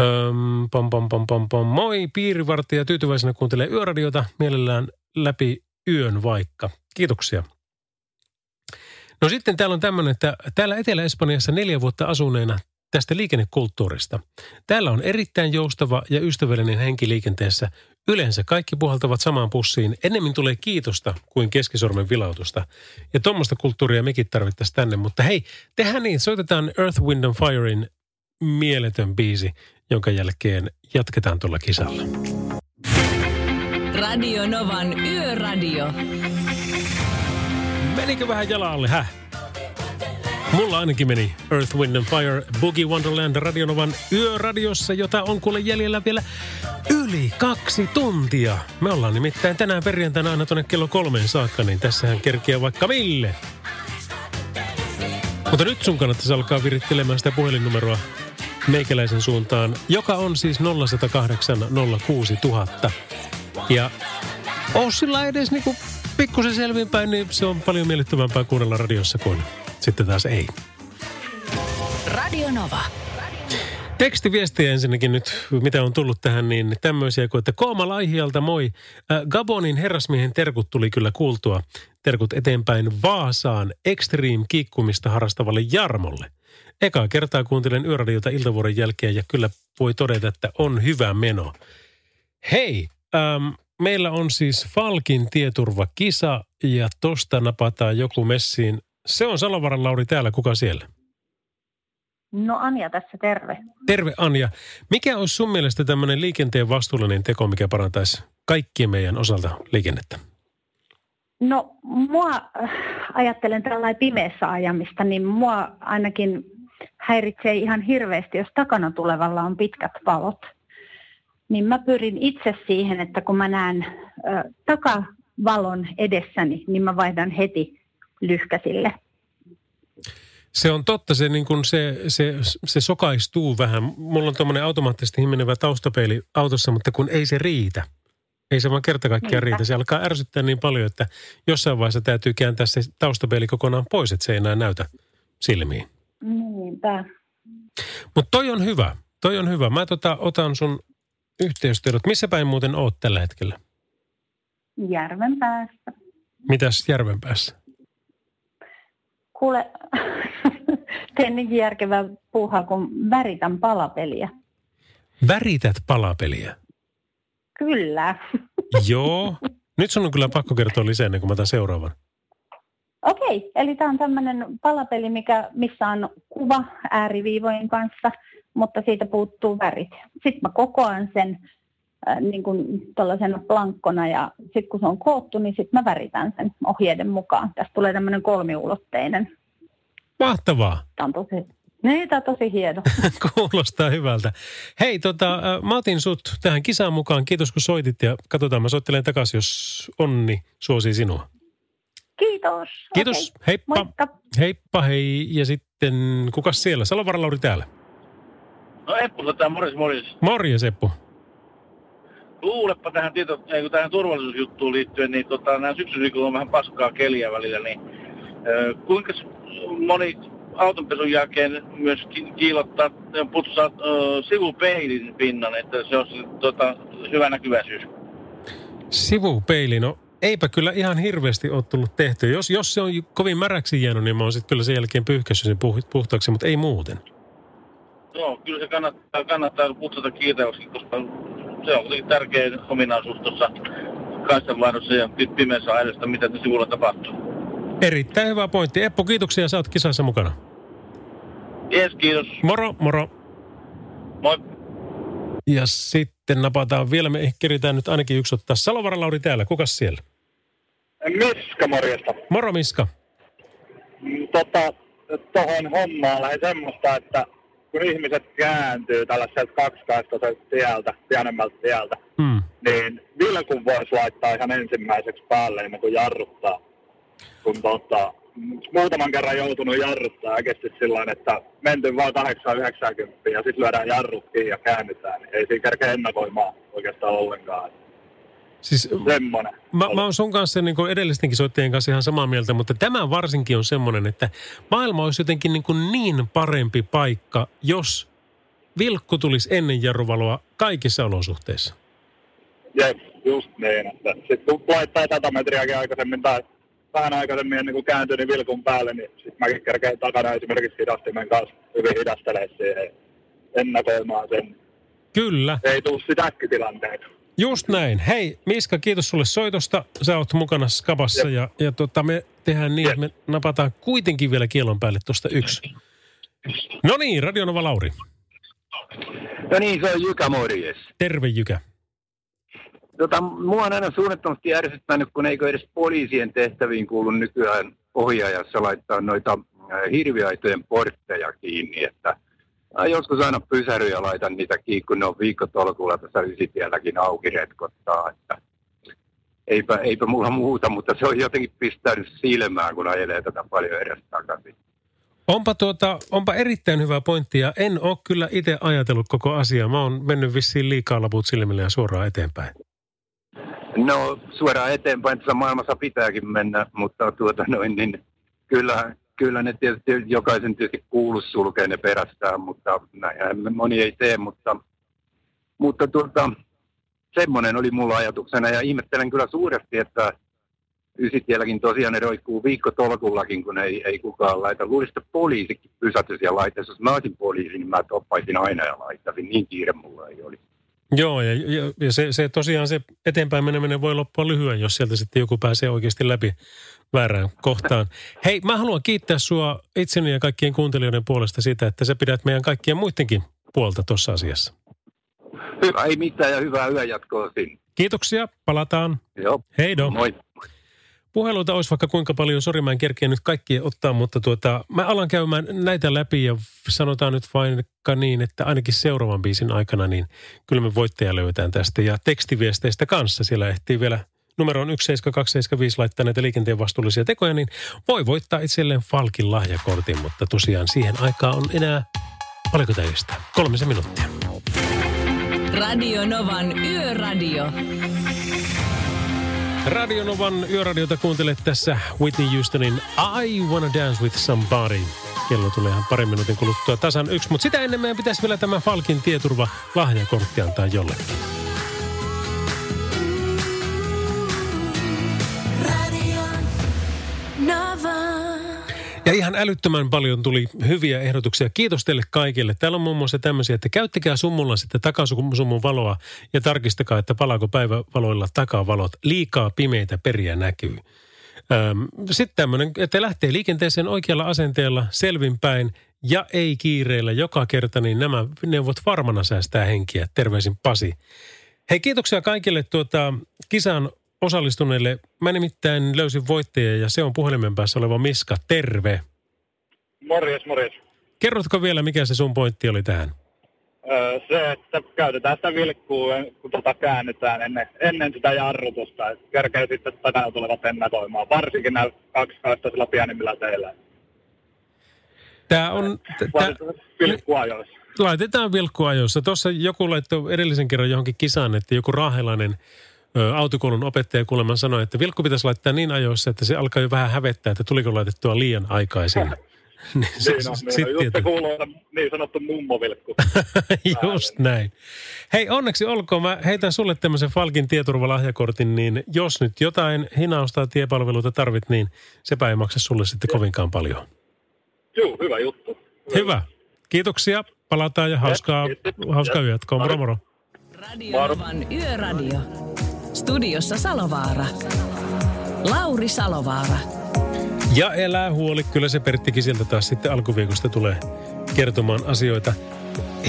Öm, pom, pom, pom, pom, pom. Moi, piirivartija tyytyväisenä kuuntelee yöradiota mielellään läpi yön vaikka. Kiitoksia. No sitten täällä on tämmöinen, että täällä Etelä-Espanjassa neljä vuotta asuneena tästä liikennekulttuurista. Täällä on erittäin joustava ja ystävällinen henki liikenteessä. Yleensä kaikki puhaltavat samaan pussiin. Ennemmin tulee kiitosta kuin keskisormen vilautusta. Ja tuommoista kulttuuria mekin tarvittaisiin tänne. Mutta hei, tehdään niin. Soitetaan Earth, Wind and Firein mieletön biisi, jonka jälkeen jatketaan tuolla kisalla.
Radio Novan Yöradio.
Menikö vähän jalalle, häh? Mulla ainakin meni Earth, Wind and Fire Boogie Wonderland Radionovan yöradiossa, jota on kuule jäljellä vielä yli kaksi tuntia. Me ollaan nimittäin tänään perjantaina aina tuonne kello kolmeen saakka, niin tässähän kerkiä vaikka mille. Mutta nyt sun kannattaisi alkaa virittelemään sitä puhelinnumeroa meikäläisen suuntaan, joka on siis 0108 06000. Ja on sillä edes niinku pikkusen selvinpäin, niin se on paljon miellyttävämpää kuunnella radiossa kuin sitten taas ei.
Radio Nova.
Tekstiviestiä ensinnäkin nyt, mitä on tullut tähän, niin tämmöisiä kuin, että Kooma Laihialta moi. Äh, Gabonin herrasmiehen terkut tuli kyllä kuultua. Terkut eteenpäin Vaasaan extreme kikkumista harrastavalle Jarmolle. Ekaa kertaa kuuntelen yöradiota iltavuoren jälkeen ja kyllä voi todeta, että on hyvä meno. Hei, ähm, meillä on siis Falkin tieturvakisa ja tosta napataan joku messiin. Se on Salovaran Lauri täällä, kuka siellä?
No Anja tässä, terve.
Terve Anja. Mikä olisi sun mielestä tämmöinen liikenteen vastuullinen teko, mikä parantaisi kaikkien meidän osalta liikennettä?
No mua, äh, ajattelen tällainen pimeässä ajamista, niin mua ainakin häiritsee ihan hirveästi, jos takana tulevalla on pitkät valot. Niin mä pyrin itse siihen, että kun mä näen ö, takavalon edessäni, niin mä vaihdan heti lyhkäsille.
Se on totta, se, niin kun se, se, se sokaistuu vähän. Mulla on tuommoinen automaattisesti himmenevä taustapeili autossa, mutta kun ei se riitä. Ei se vaan kerta kaikkiaan riitä. Se alkaa ärsyttää niin paljon, että jossain vaiheessa täytyy kääntää se taustapeili kokonaan pois, että se ei enää näytä silmiin.
Niinpä.
Mutta toi on hyvä. Toi on hyvä. Mä tota, otan sun yhteystiedot. Missä päin muuten oot tällä hetkellä?
Järven päässä.
Mitäs järven päässä?
Kuule, teen niin järkevää puuhaa, kun väritän palapeliä.
Värität palapeliä.
Kyllä.
Joo. Nyt sun on kyllä pakko kertoa lisää ennen kuin mä otan seuraavan.
Okei, eli tämä on tämmöinen palapeli, mikä, missä on kuva ääriviivojen kanssa, mutta siitä puuttuu värit. Sitten mä kokoan sen äh, niin kuin tuollaisena plankkona ja sitten kun se on koottu, niin sitten mä väritän sen ohjeiden mukaan. Tästä tulee tämmöinen kolmiulotteinen.
Mahtavaa.
Tämä on tosi, niin, tämä on tosi hieno.
Kuulostaa hyvältä. Hei, tota, äh, mä otin sut tähän kisaan mukaan. Kiitos kun soitit ja katsotaan, mä soittelen takaisin, jos onni suosii sinua.
Kiitos.
Kiitos,
Okei.
heippa.
Moikka.
Heippa hei. Ja sitten, kukas siellä? Salovaran Lauri täällä.
No Eppu, tota, morjes morjes.
Morjes Eppu.
Luulepa tähän, tieto, ei, tähän turvallisuusjuttuun liittyen, niin tota, nämä syksyviikolla on vähän paskaa keliä välillä, niin ö, kuinka moni autonpesun jälkeen myös ki- kiilottaa, putsaa ö, sivupeilin pinnan, että se on tota, hyvä näkyväisyys.
Sivupeili, no eipä kyllä ihan hirveästi ole tullut tehty. Jos, jos se on kovin märäksi jäänyt, niin mä oon sitten kyllä sen jälkeen pyyhkässyt sen puh- puhtaaksi, mutta ei muuten.
Joo, kyllä se kannattaa, kannattaa putsata kiiltäväksi, koska se on kuitenkin tärkeä ominaisuus tuossa kaistanvaihdossa ja pi- pimeässä ajassa, mitä sivulla tapahtuu.
Erittäin hyvä pointti. Eppu, kiitoksia, sä oot kisassa mukana.
Jees, kiitos.
Moro, moro.
Moi.
Ja sitten napataan vielä, me keritään nyt ainakin yksi ottaa. Salovara Lauri täällä, kukas siellä?
Miska morjesta.
Moro Miska.
Tota, tohon hommaan lähden semmoista, että kun ihmiset kääntyy tällaiselta kaksikaistaisen tieltä, pienemmältä tieltä,
Hmm.
niin vilkun voisi laittaa ihan ensimmäiseksi päälle ennen kuin jarruttaa. Kun tota, muutaman kerran joutunut jarruttaa äkesti sillä että menty vaan 890 ja sitten lyödään jarrut kiinni ja käännytään, niin ei siinä kerkeä ennakoimaan oikeastaan ollenkaan.
Siis,
Semmonen.
Mä, mä oon sun kanssa niin kuin edellistenkin soittajien kanssa ihan samaa mieltä, mutta tämä varsinkin on semmoinen, että maailma olisi jotenkin niin, kuin niin parempi paikka, jos vilkku tulisi ennen jarruvaloa kaikissa olosuhteissa.
Jep, just niin. Että sit kun laittaa 100 metriäkin aikaisemmin tai vähän aikaisemmin ennen kuin kääntyi niin vilkun päälle, niin sitten mäkin kerkeen takana esimerkiksi hidastimen kanssa hyvin hidastelee siihen ennakoimaan sen.
Kyllä.
Ei tule sitä äkkitilanteita.
Just näin. Hei Miska, kiitos sulle soitosta. Sä oot mukana Skabassa ja, ja tota, me tehdään niin, että me napataan kuitenkin vielä kielon päälle tuosta yksi. No niin, Radionova Lauri.
No niin, se on Jykä morjes.
Terve Jykä.
Tota, mua on aina suunnattomasti ärsyttänyt, kun eikö edes poliisien tehtäviin kuulu nykyään ohjaajassa laittaa noita äh, hirviaitojen portteja kiinni, että mä joskus aina pysäry ja laitan niitä kiinni, kun ne on viikkotolkulla tässä ysitielläkin auki retkottaa, että eipä, eipä mulla muuta, mutta se on jotenkin pistänyt silmään, kun ajelee tätä paljon edes takaisin.
Onpa, tuota, onpa erittäin hyvä pointti ja en ole kyllä itse ajatellut koko asiaa. Mä oon mennyt vissiin liikaa laput silmille ja suoraan eteenpäin.
No suoraan eteenpäin tässä maailmassa pitääkin mennä, mutta tuota noin, niin kyllä, kyllä ne tietysti jokaisen tietysti kuulu sulkee ne perästään, mutta näinhän moni ei tee, mutta, mutta tuota, semmoinen oli mulla ajatuksena ja ihmettelen kyllä suuresti, että ysitielläkin tosiaan ne roikkuu viikkotolkullakin, kun ei, ei kukaan laita. Luulisin, että poliisikin pysähtyisi ja laittaisi. Jos mä olisin poliisi, niin mä toppaisin aina ja laittaisin. Niin kiire mulla ei olisi.
Joo, ja, ja, ja se, se tosiaan se eteenpäin meneminen voi loppua lyhyen, jos sieltä sitten joku pääsee oikeasti läpi väärään kohtaan. Hei, mä haluan kiittää sua itseni ja kaikkien kuuntelijoiden puolesta siitä, että sä pidät meidän kaikkien muidenkin puolta tuossa asiassa.
Hyvä, ei mitään ja hyvää yöjatkoa sinne.
Kiitoksia, palataan.
Joo.
Heido.
Moi.
Puheluita olisi vaikka kuinka paljon, sori mä en kerkeä nyt kaikkia ottaa, mutta tuota, mä alan käymään näitä läpi ja sanotaan nyt vaikka niin, että ainakin seuraavan biisin aikana, niin kyllä me voittaja löytään tästä. Ja tekstiviesteistä kanssa, siellä ehtii vielä numeroon 17275 laittaa näitä liikenteen vastuullisia tekoja, niin voi voittaa itselleen Falkin lahjakortin, mutta tosiaan siihen aikaan on enää, paljonko täystä? Kolmisen minuuttia.
Radio Novan Yöradio.
Radio Novan yöradiota kuuntelet tässä Whitney Houstonin I Wanna Dance With Somebody. Kello tulee ihan parin minuutin kuluttua tasan yksi, mutta sitä ennen meidän pitäisi vielä tämä Falkin tieturva lahjakortti antaa jollekin. Ja ihan älyttömän paljon tuli hyviä ehdotuksia. Kiitos teille kaikille. Täällä on muun muassa tämmöisiä, että käyttäkää summulla sitten takasummun valoa ja tarkistakaa, että palaako päivävaloilla takavalot. Liikaa pimeitä periä näkyy. Sitten tämmöinen, että lähtee liikenteeseen oikealla asenteella selvinpäin ja ei kiireillä joka kerta, niin nämä neuvot varmana säästää henkiä. Terveisin Pasi. Hei, kiitoksia kaikille tuota, kisan osallistuneille. Mä nimittäin löysin voittajia ja se on puhelimen päässä oleva Miska. Terve.
Morjes, morjes.
Kerrotko vielä, mikä se sun pointti oli tähän?
Öö, se, että käytetään sitä vilkkua, kun tota käännytään ennen, ennen sitä jarrutusta. Kerkee sitten tätä tulevat ennakoimaan, varsinkin näillä kaksikaistaisilla pienimmillä teillä.
Tämä on... Tää,
vilkkuajoissa.
Laitetaan vilkkuajoissa. Tuossa joku laittoi edellisen kerran johonkin kisaan, että joku raahelainen autokoulun opettaja kuulemma sanoi, että vilkku pitäisi laittaa niin ajoissa, että se alkaa jo vähän hävettää, että tuliko laitettua liian aikaisin.
niin, se, niin on, niin. Just se kuuluu niin sanottu mummovilkku.
Just näin. Hei, onneksi olkoon. Mä heitän sulle tämmöisen Falkin tieturvalahjakortin, niin jos nyt jotain hinausta tiepalveluita tarvit, niin sepä ei maksa sulle sitten kovinkaan paljon.
Joo, hyvä juttu.
Hyvä. Kiitoksia. Palataan ja hauskaa, hauskaa yötkoa. Moro moro.
Radio Novan Yöradio. Studiossa Salovaara. Lauri Salovaara.
Ja elää huoli, kyllä se Perttikin sieltä taas sitten alkuviikosta tulee kertomaan asioita.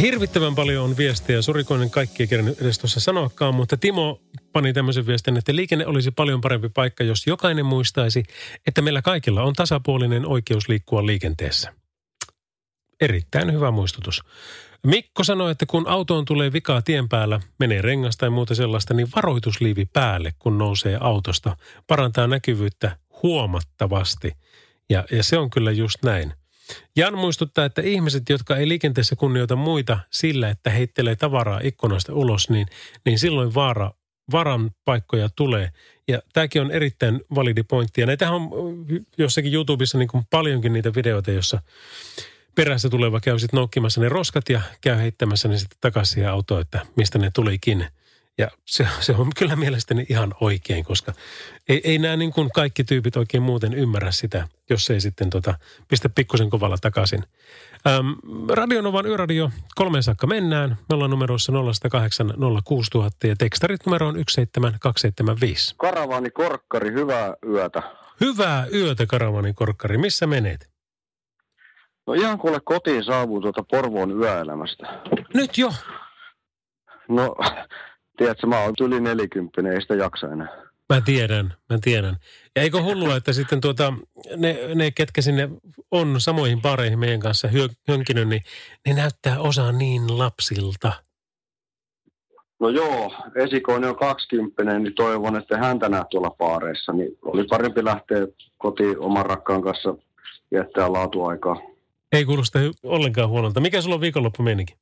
Hirvittävän paljon on viestejä, sorikoinen kaikki ei kerran edes tuossa sanoakaan, mutta Timo pani tämmöisen viestin, että liikenne olisi paljon parempi paikka, jos jokainen muistaisi, että meillä kaikilla on tasapuolinen oikeus liikkua liikenteessä. Erittäin hyvä muistutus. Mikko sanoi, että kun autoon tulee vikaa tien päällä, menee rengas tai muuta sellaista, niin varoitusliivi päälle, kun nousee autosta. Parantaa näkyvyyttä huomattavasti. Ja, ja se on kyllä just näin. Jan muistuttaa, että ihmiset, jotka ei liikenteessä kunnioita muita sillä, että heittelee tavaraa ikkunasta ulos, niin, niin silloin vaara, varan paikkoja tulee. Ja tämäkin on erittäin validi pointti. Ja näitähän on jossakin YouTubessa niin kuin paljonkin niitä videoita, jossa perässä tuleva käy sitten noukkimassa ne roskat ja käy heittämässä ne sitten takaisin autoon, että mistä ne tulikin. Ja se, se on kyllä mielestäni ihan oikein, koska ei, ei nämä niin kuin kaikki tyypit oikein muuten ymmärrä sitä, jos ei sitten tota, pistä pikkusen kovalla takaisin. Ähm, Radionovan yöradio, kolmeen saakka mennään. Me ollaan numeroissa 0108 06000 ja tekstarit numero on 17275.
Karavani Korkkari, hyvää yötä.
Hyvää yötä, Karavani Korkkari. Missä menet?
No ihan kuule kotiin saavuu tuota Porvoon yöelämästä.
Nyt jo?
No, tiedätkö, mä oon yli 40, ei sitä jaksa enää.
Mä tiedän, mä tiedän. Ja eikö hullua, että sitten tuota, ne, ne, ketkä sinne on samoihin pareihin meidän kanssa hyö, hönkinyt, niin ne näyttää osa niin lapsilta.
No joo, esikoinen on 20, niin toivon, että häntä näe tuolla paareissa. Niin oli parempi lähteä kotiin oman rakkaan kanssa viettää laatuaikaa.
Ei kuulosta ollenkaan huonolta. Mikä sulla on viikonloppu meininki?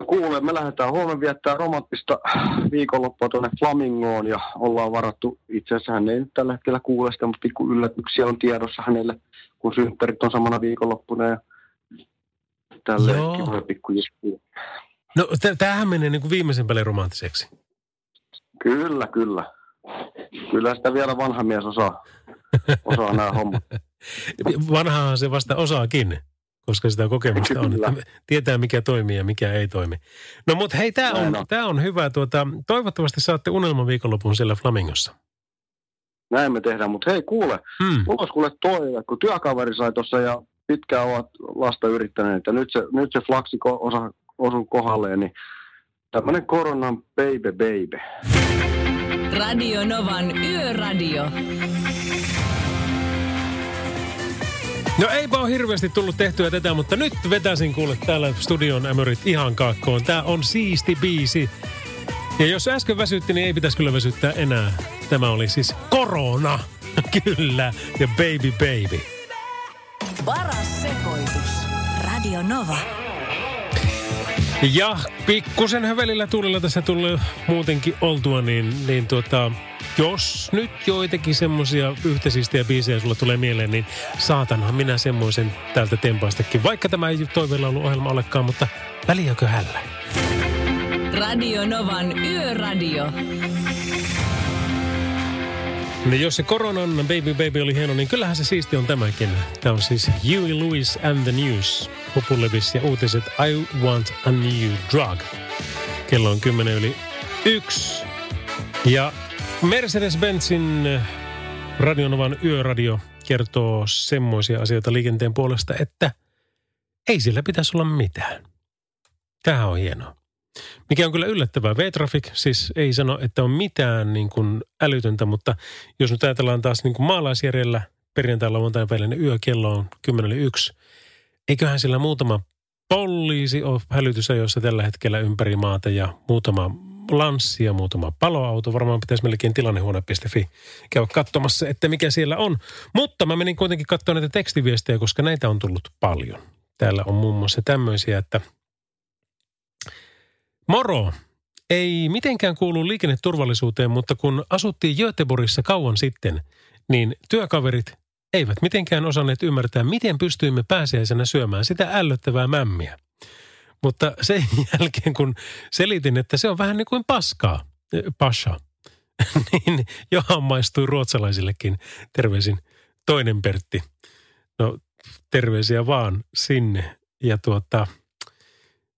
No kuule, me lähdetään huomenna viettää romanttista viikonloppua tuonne Flamingoon ja ollaan varattu, itse asiassa hän ei nyt tällä hetkellä kuule sitä, mutta pikku yllätyksiä on tiedossa hänelle, kun synttärit on samana viikonloppuna ja tälle kivoja pikku
No t- tämähän menee niin kuin viimeisen päälle romanttiseksi.
Kyllä, kyllä. Kyllä sitä vielä vanha mies osaa, osaa nämä hommat.
Vanhahan se vasta osaakin, koska sitä kokemusta on. Että tietää, mikä toimii ja mikä ei toimi. No mutta hei, tämä on. Tää on hyvä. Tuota, toivottavasti saatte unelman viikonlopun siellä Flamingossa.
Näin me tehdään, mutta hei kuule, hmm. mulla olisi kuule toive, kun työkaveri sai tuossa ja pitkään ovat lasta yrittäneet, ja nyt se, nyt se flaksi osa osui kohdalleen, niin tämmöinen koronan baby baby.
Radio Novan Yöradio.
No eipä ole hirveästi tullut tehtyä tätä, mutta nyt vetäisin kuule täällä studion ämörit ihan kaakkoon. Tää on siisti biisi. Ja jos äsken väsytti, niin ei pitäisi kyllä väsyttää enää. Tämä oli siis korona. kyllä. Ja baby baby.
Paras sekoitus. Radio Nova.
Ja pikkusen hövelillä tuulilla tässä tulee muutenkin oltua, niin, niin tuota, jos nyt joitakin semmoisia yhteisiä biisejä sulla tulee mieleen, niin saatanhan minä semmoisen täältä tempaistakin. Vaikka tämä ei toiveella ollut ohjelma olekaan, mutta väliäkö hällä?
Radio Novan Yöradio.
No jos se koronan Baby Baby oli hieno, niin kyllähän se siisti on tämäkin. Tämä on siis Huey Lewis and the News. Populevis ja uutiset I Want a New Drug. Kello on 10 yli yksi. Ja Mercedes-Benzin Radionovan yöradio kertoo semmoisia asioita liikenteen puolesta, että ei sillä pitäisi olla mitään. Tämähän on hienoa. Mikä on kyllä yllättävää. V-Traffic siis ei sano, että on mitään niin kuin älytöntä, mutta jos nyt ajatellaan taas niin kuin maalaisjärjellä perjantai lauantain välinen yö, kello on 10.1. Eiköhän sillä muutama poliisi ole hälytysajoissa tällä hetkellä ympäri maata ja muutama lanssi ja muutama paloauto. Varmaan pitäisi melkein tilannehuone.fi käydä katsomassa, että mikä siellä on. Mutta mä menin kuitenkin katsomaan näitä tekstiviestejä, koska näitä on tullut paljon. Täällä on muun muassa tämmöisiä, että – Moro! Ei mitenkään kuulu liikenneturvallisuuteen, mutta kun asuttiin Göteborgissa kauan sitten, niin työkaverit eivät mitenkään osanneet ymmärtää, miten pystyimme pääsiäisenä syömään sitä ällöttävää mämmiä. Mutta sen jälkeen, kun selitin, että se on vähän niin kuin paskaa, eh, pasha, niin johan maistui ruotsalaisillekin. Terveisin toinen Pertti. No terveisiä vaan sinne. Ja tuota,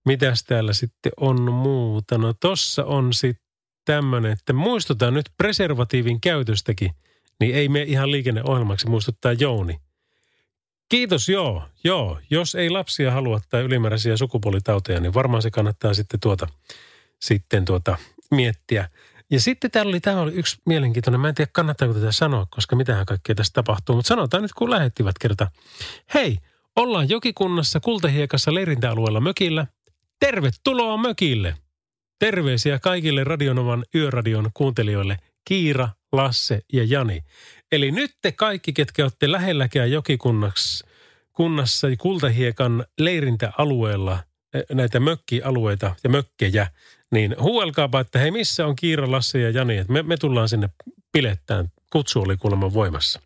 Mitäs täällä sitten on muuta? No tossa on sitten tämmöinen, että muistutaan nyt preservatiivin käytöstäkin, niin ei me ihan liikenneohjelmaksi muistuttaa Jouni. Kiitos, joo, joo. Jos ei lapsia halua tai ylimääräisiä sukupuolitauteja, niin varmaan se kannattaa sitten tuota, sitten tuota miettiä. Ja sitten täällä oli, tämä oli yksi mielenkiintoinen, mä en tiedä kannattaako tätä sanoa, koska mitähän kaikkea tässä tapahtuu, mutta sanotaan nyt kun lähettivät kerta. Hei, ollaan Jokikunnassa Kultahiekassa leirintäalueella mökillä – Tervetuloa mökille! Terveisiä kaikille Radionovan yöradion kuuntelijoille Kiira, Lasse ja Jani. Eli nyt te kaikki, ketkä olette lähelläkään jokikunnassa kunnassa Kultahiekan leirintäalueella näitä mökkialueita ja mökkejä, niin huuelkaapa, että hei missä on Kiira, Lasse ja Jani, että me, me tullaan sinne pilettään. Kutsu oli kuulemma voimassa.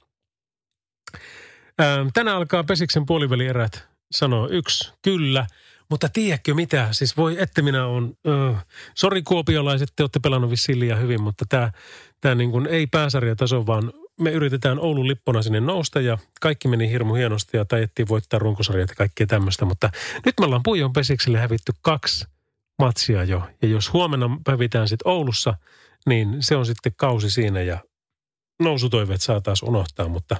Ää, tänään alkaa Pesiksen puolivälierät sanoo yksi, kyllä – Mutta tiedätkö mitä, siis voi, että minä on, äh, sori kuopiolaiset, te olette pelannut vissiin liian hyvin, mutta tämä, tämä niin ei pääsarjataso, vaan me yritetään Oulun lippona sinne nousta ja kaikki meni hirmu hienosti ja tajettiin voittaa runkosarjat ja kaikkea tämmöistä. Mutta nyt me ollaan Puijon pesikselle hävitty kaksi matsia jo. Ja jos huomenna pävitään sitten Oulussa, niin se on sitten kausi siinä ja nousutoiveet saa taas unohtaa. Mutta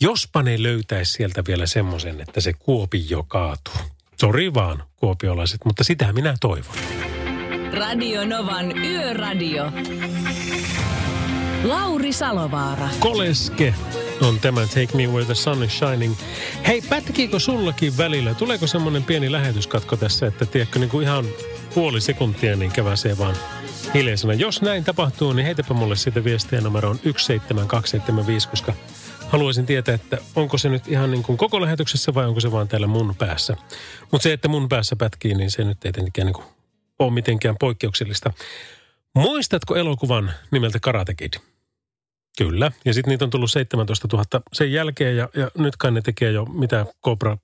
jospa ne löytäisi sieltä vielä semmoisen, että se Kuopio kaatuu. Sori vaan, kuopiolaiset, mutta sitä minä toivon.
Radio Novan Yöradio. Lauri Salovaara.
Koleske on tämä Take Me Where the Sun is Shining. Hei, pätkiikö sullakin välillä? Tuleeko semmoinen pieni lähetyskatko tässä, että tiedätkö niin kuin ihan puoli sekuntia niin käväsee vaan hiljaisena. Jos näin tapahtuu, niin heitäpä mulle siitä viestiä numeroon 17275, koska haluaisin tietää, että onko se nyt ihan niin kuin koko lähetyksessä vai onko se vaan täällä mun päässä. Mutta se, että mun päässä pätkii, niin se nyt ei tietenkään niin kuin ole mitenkään poikkeuksellista. Muistatko elokuvan nimeltä Karate Kid? Kyllä. Ja sitten niitä on tullut 17 000 sen jälkeen ja, ja nyt kai ne tekee jo mitä Cobra,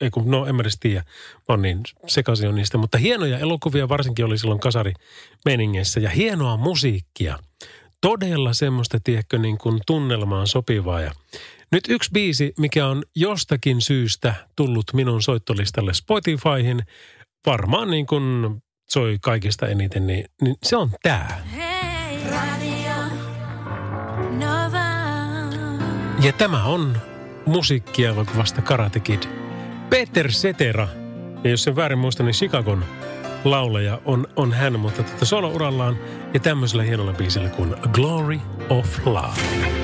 ei kun, no en mä edes tiedä, on niin sekaisin on niistä. Mutta hienoja elokuvia varsinkin oli silloin kasari meningeissä ja hienoa musiikkia. Todella semmoista, tiedätkö, niin kuin tunnelmaan sopivaa ja nyt yksi biisi, mikä on jostakin syystä tullut minun soittolistalle Spotifyhin, varmaan niin kuin soi kaikista eniten, niin, niin se on tää. Ja tämä on musiikkielokuvasta Karate Kid. Peter Setera, ja jos sen väärin muistan, niin Chicagon laulaja on, on hän, mutta tätä solo-urallaan ja tämmöisellä hienolla biisillä kuin Glory of Love.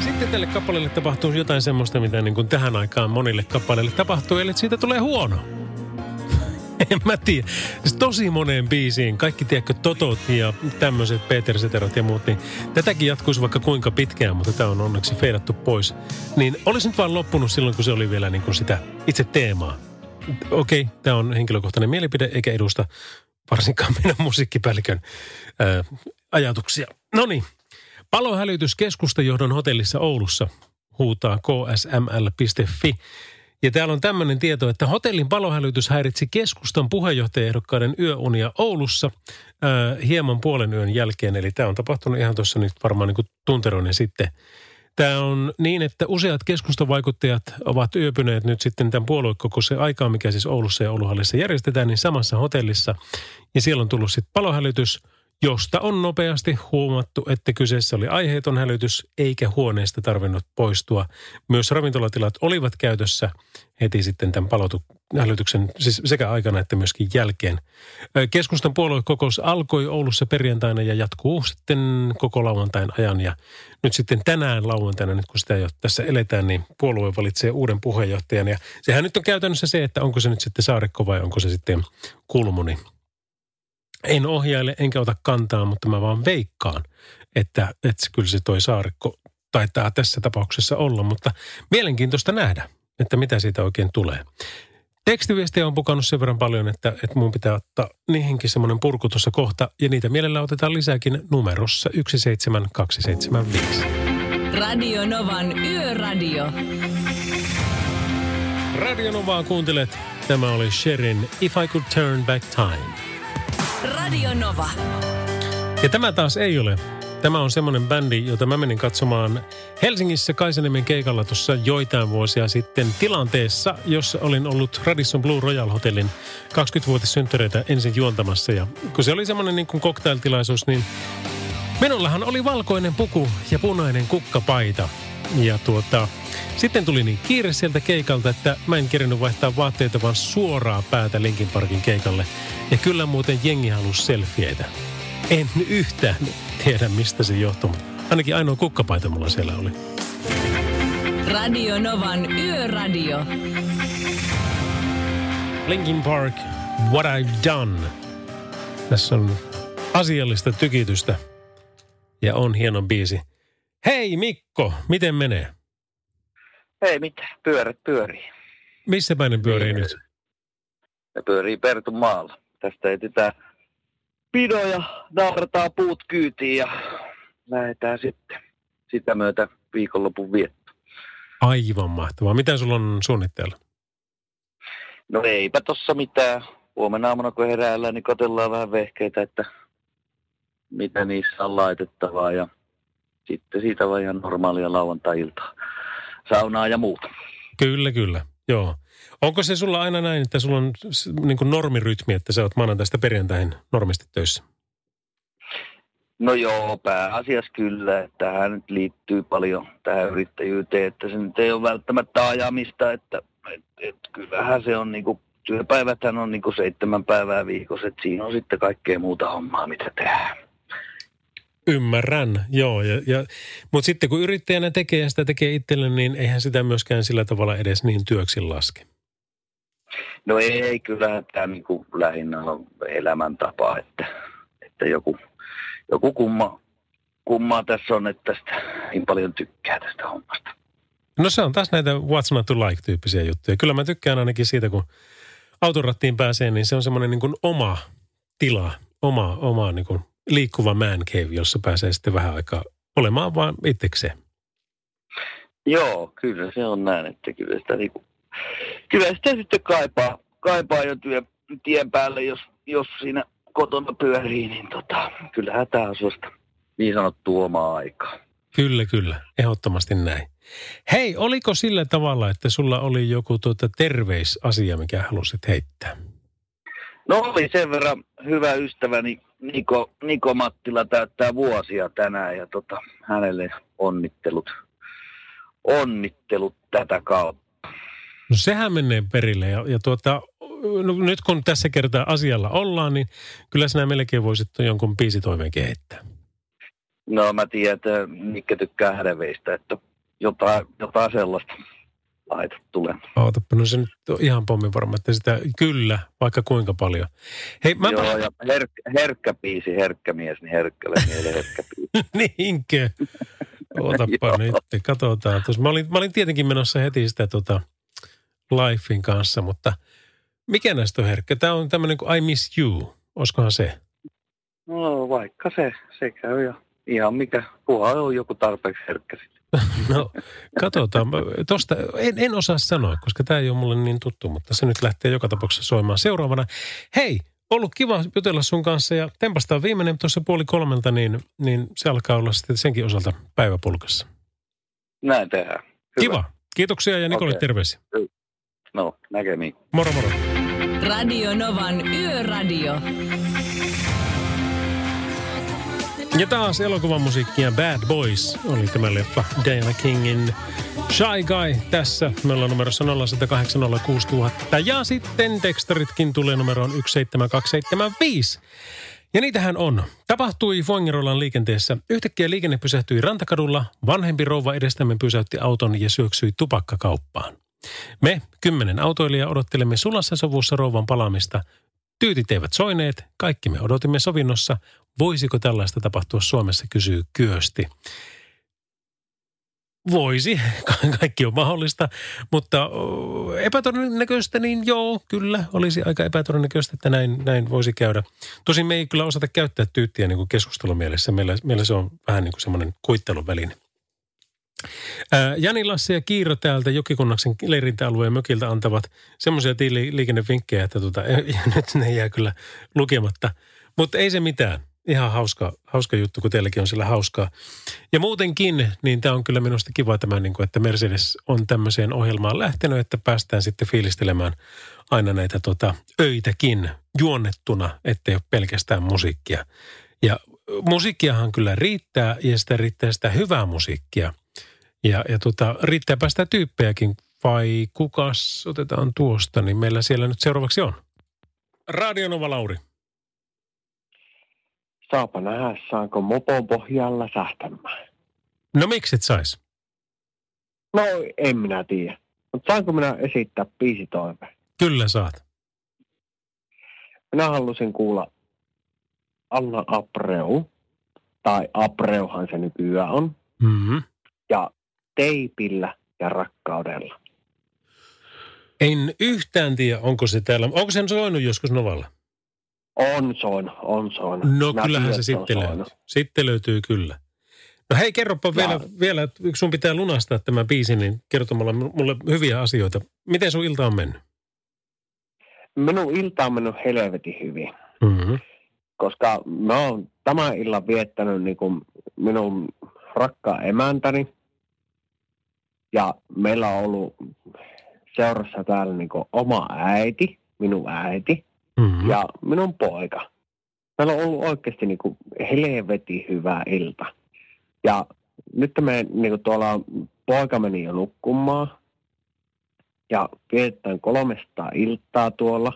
Sitten tälle kappaleelle tapahtuu jotain semmoista, mitä niin kuin tähän aikaan monille kappaleille tapahtuu, eli siitä tulee huono. en mä tiedä. Tosi moneen biisiin, kaikki tiedätkö, Totot ja tämmöiset Peter Seterot ja muut, niin tätäkin jatkuisi vaikka kuinka pitkään, mutta tämä on onneksi feidattu pois. Niin olisi nyt vaan loppunut silloin, kun se oli vielä niin kuin sitä itse teemaa. Okei, okay, tämä on henkilökohtainen mielipide, eikä edusta varsinkaan meidän musiikkipäällikön ää, ajatuksia. No niin, Palohälytys keskustajohdon hotellissa Oulussa huutaa ksml.fi. Ja täällä on tämmöinen tieto, että hotellin palohälytys häiritsi keskustan puheenjohtajaehdokkaiden yöunia Oulussa ää, hieman puolen yön jälkeen. Eli tämä on tapahtunut ihan tuossa nyt varmaan niin tunteroinen sitten. Tämä on niin, että useat keskustavaikuttajat ovat yöpyneet nyt sitten tämän puoluekokouksen aikaa, mikä siis Oulussa ja Ouluhallissa järjestetään, niin samassa hotellissa. Ja siellä on tullut sitten palohälytys – josta on nopeasti huomattu, että kyseessä oli aiheeton hälytys eikä huoneesta tarvinnut poistua. Myös ravintolatilat olivat käytössä heti sitten tämän palotu, hälytyksen siis sekä aikana että myöskin jälkeen. Keskustan puoluekokous alkoi Oulussa perjantaina ja jatkuu sitten koko lauantain ajan. Ja nyt sitten tänään lauantaina, nyt kun sitä jo tässä eletään, niin puolue valitsee uuden puheenjohtajan. Ja sehän nyt on käytännössä se, että onko se nyt sitten Saarikko vai onko se sitten Kulmuni en ohjaile enkä ota kantaa, mutta mä vaan veikkaan, että, että kyllä se toi saarikko taitaa tässä tapauksessa olla. Mutta mielenkiintoista nähdä, että mitä siitä oikein tulee. Tekstiviestejä on pukannut sen verran paljon, että, että mun pitää ottaa niihinkin semmoinen purku tuossa kohta. Ja niitä mielellä otetaan lisääkin numerossa 17275.
Radio Novan Yöradio.
Radio Novaa kuuntelet. Tämä oli Sherin If I Could Turn Back Time.
Radio Nova.
Ja tämä taas ei ole. Tämä on semmoinen bändi, jota mä menin katsomaan Helsingissä Kaisaniemen keikalla tuossa joitain vuosia sitten tilanteessa, jossa olin ollut Radisson Blue Royal Hotellin 20-vuotissynttäreitä ensin juontamassa. Ja kun se oli semmoinen niin kuin cocktailtilaisuus, niin minullahan oli valkoinen puku ja punainen kukkapaita. Ja tuota, sitten tuli niin kiire sieltä keikalta, että mä en kerinyt vaihtaa vaatteita, vaan suoraa päätä Linkin Parkin keikalle. Ja kyllä muuten jengi halusi selfieitä. En yhtään tiedä, mistä se johtuu, mutta ainakin ainoa kukkapaita mulla siellä oli.
Radio Novan Yöradio.
Linkin Park, What I've Done. Tässä on asiallista tykitystä ja on hieno biisi. Hei Mikko, miten menee?
Ei mitään, pyörät pyörii.
Missä päin ne pyörii
Niin.
nyt?
Ne pyörii Pertun maalla. Tästä etsitään pidoja, naarataan puut kyytiin ja lähdetään sitten sitä myötä viikonlopun vietto.
Aivan mahtavaa. Mitä sulla on suunnitteilla?
No eipä tossa mitään. Huomenna aamuna kun heräällään, niin katsellaan vähän vehkeitä, että mitä niissä on laitettavaa ja sitten siitä vaan ihan normaalia lauantai-iltaa. Saunaa ja muuta.
Kyllä, kyllä. Joo. Onko se sulla aina näin, että sulla on niin kuin normirytmi, että sä oot maanantaista perjantaihin normisti töissä?
No joo, pääasiassa kyllä. että Tähän nyt liittyy paljon tähän yrittäjyyteen, että se nyt ei ole välttämättä ajamista, että et, et, kyllähän se on niinku, työpäiväthän on niinku seitsemän päivää viikossa, että siinä on sitten kaikkea muuta hommaa, mitä tehdään.
Ymmärrän, joo. Ja, ja, mutta sitten kun yrittäjänä tekee ja sitä tekee itselle, niin eihän sitä myöskään sillä tavalla edes niin työksi laske.
No ei, kyllähän tämä niinku lähinnä on elämäntapa, että, että joku, joku kumma, kummaa tässä on, että tästä niin paljon tykkää tästä hommasta.
No se on taas näitä what's not to like-tyyppisiä juttuja. Kyllä mä tykkään ainakin siitä, kun autorattiin pääsee, niin se on semmoinen niin kuin oma tila, oma, oma niin kuin liikkuva man cave, jossa pääsee sitten vähän aikaa olemaan vaan itsekseen.
Joo, kyllä se on näin, että kyllä sitä, niinku, kyllä sitä sitten kaipaa, kaipaa jo työ, tien päälle, jos, jos siinä kotona pyörii, niin tota, on sellaista niin sanottua omaa aikaa.
Kyllä, kyllä. Ehdottomasti näin. Hei, oliko sillä tavalla, että sulla oli joku tuota terveisasia, mikä halusit heittää?
No oli sen verran hyvä ystäväni Niko, Niko Mattila täyttää vuosia tänään ja tota, hänelle onnittelut, onnittelut tätä kautta.
No sehän menee perille ja, ja tuota, no, nyt kun tässä kertaa asialla ollaan, niin kyllä sinä melkein voisit jonkun biisitoimeenkin heittää.
No mä tiedän, että Nikke tykkää hädeveistä, että jotain, jotain sellaista laita tulemaan.
Ootappa, no se nyt on ihan pommin varma, että sitä kyllä, vaikka kuinka paljon. Hei, mä
Joo, ja herk, herkkä biisi, herkkä mies, niin herkkälle miele herkkä biisi.
Niinkö? Ootappa nyt, katsotaan. Tuossa, mä, olin, mä olin tietenkin menossa heti sitä tota, Lifein kanssa, mutta mikä näistä on herkkä? Tämä on tämmöinen kuin I Miss You. Olisikohan se?
No vaikka se, se käy ja ihan mikä, puha on joku tarpeeksi herkkä sitten.
No, katsotaan. Tosta, en, en osaa sanoa, koska tämä ei ole mulle niin tuttu, mutta se nyt lähtee joka tapauksessa soimaan seuraavana. Hei, ollut kiva jutella sun kanssa ja tempastaan viimeinen tuossa puoli kolmelta, niin, niin se alkaa olla sitten senkin osalta päiväpulkassa.
Näin tehdään. Hyvä.
Kiva. Kiitoksia ja Nikolle
Okei.
terveisiä.
No, näkemiin.
Moro moro.
Radio Novan Yöradio.
Ja taas elokuvan musiikkia Bad Boys oli tämä leffa Diana Kingin Shy Guy tässä. Meillä on numerossa 0806000 ja sitten tekstaritkin tulee numeroon 17275. Ja niitähän on. Tapahtui Fuengirolan liikenteessä. Yhtäkkiä liikenne pysähtyi rantakadulla. Vanhempi rouva edestämme pysäytti auton ja syöksyi tupakkakauppaan. Me, kymmenen autoilijaa, odottelemme sulassa sovussa rouvan palaamista. Tyytit eivät soineet, kaikki me odotimme sovinnossa. Voisiko tällaista tapahtua Suomessa, kysyy Kyösti. Voisi, Ka- kaikki on mahdollista, mutta epätodennäköistä, niin joo, kyllä, olisi aika epätodennäköistä, että näin, näin voisi käydä. Tosin me ei kyllä osata käyttää tyyttiä niin kuin keskustelumielessä, meillä, meillä se on vähän niin kuin semmoinen kuitteluväline. Jani Lassi ja Kiiro täältä Jokikunnaksen leirintäalueen mökiltä antavat semmoisia liikennevinkkejä, että tota, nyt ne jää kyllä lukematta. Mutta ei se mitään. Ihan hauska, hauska juttu, kun teilläkin on sillä hauskaa. Ja muutenkin, niin tämä on kyllä minusta kiva tämä, niin kuin, että Mercedes on tämmöiseen ohjelmaan lähtenyt, että päästään sitten fiilistelemään aina näitä tota, öitäkin juonnettuna, ettei ole pelkästään musiikkia. Ja musiikkiahan kyllä riittää ja sitä riittää sitä hyvää musiikkia. Ja, ja tota, riittääpä sitä tyyppejäkin vai kukas otetaan tuosta, niin meillä siellä nyt seuraavaksi on. Radionova Lauri.
Saapa nähdä, saanko mopon pohjalla sähtämään.
No miksi et sais?
No, en minä tiedä. Mutta saanko minä esittää biisitoimeen?
Kyllä saat.
minä halusin kuulla Anna Abreu, tai Abreuhan se nykyään on,
Mm-hmm.
ja teipillä ja rakkaudella.
En yhtään tiedä, onko se täällä. Onko sen soinut joskus Novalla?
On soin, on soin.
No
Mä
kyllähän se
on
sitten löytyy. Sitten löytyy kyllä. No hei, kerropa vielä, vielä, että sun pitää lunastaa tämä biisi, niin kertomalla mulle hyviä asioita. Miten sun ilta on mennyt?
Minun ilta on mennyt helvetin hyvin,
Mm-hmm.
koska mä oon tämän illan viettänyt niin kuin minun rakkaan emäntäni. Ja meillä on ollut seurassa täällä niin kuin oma äiti, minun äiti
Mm-hmm.
ja minun poika. Meillä on ollut oikeasti niin kuin helvetin hyvä ilta. Ja nyt me niin kuin tuolla poika meni jo nukkumaan ja vietetään kolmesta iltaa tuolla.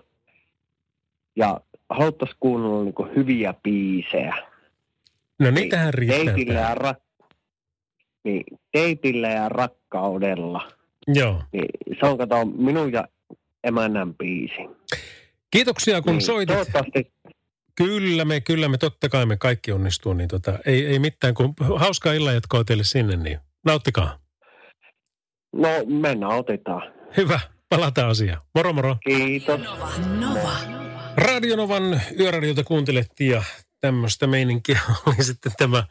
Ja haluttaisiin kuunnella niin kuin hyviä biisejä.
No niitähän riittää.
Ja, rak- niin, teipillä ja rakkaudella.
Joo.
Niin, se on kato minun ja emännän biisi.
Kiitoksia kun
Niin,
soitit.
Toivottavasti
Kyllä me, kyllä me, totta kai me kaikki onnistuu, niin tota, ei, ei mitään, kun hauskaa illan jatkoa teille sinne, niin nauttikaa.
No, mennään, otetaan.
Hyvä, palataan asiaan. Moro moro.
Kiitos.
Nova.
Radionovan yöradiota kuuntelet ja tämmöistä meininkiä oli sitten tämä,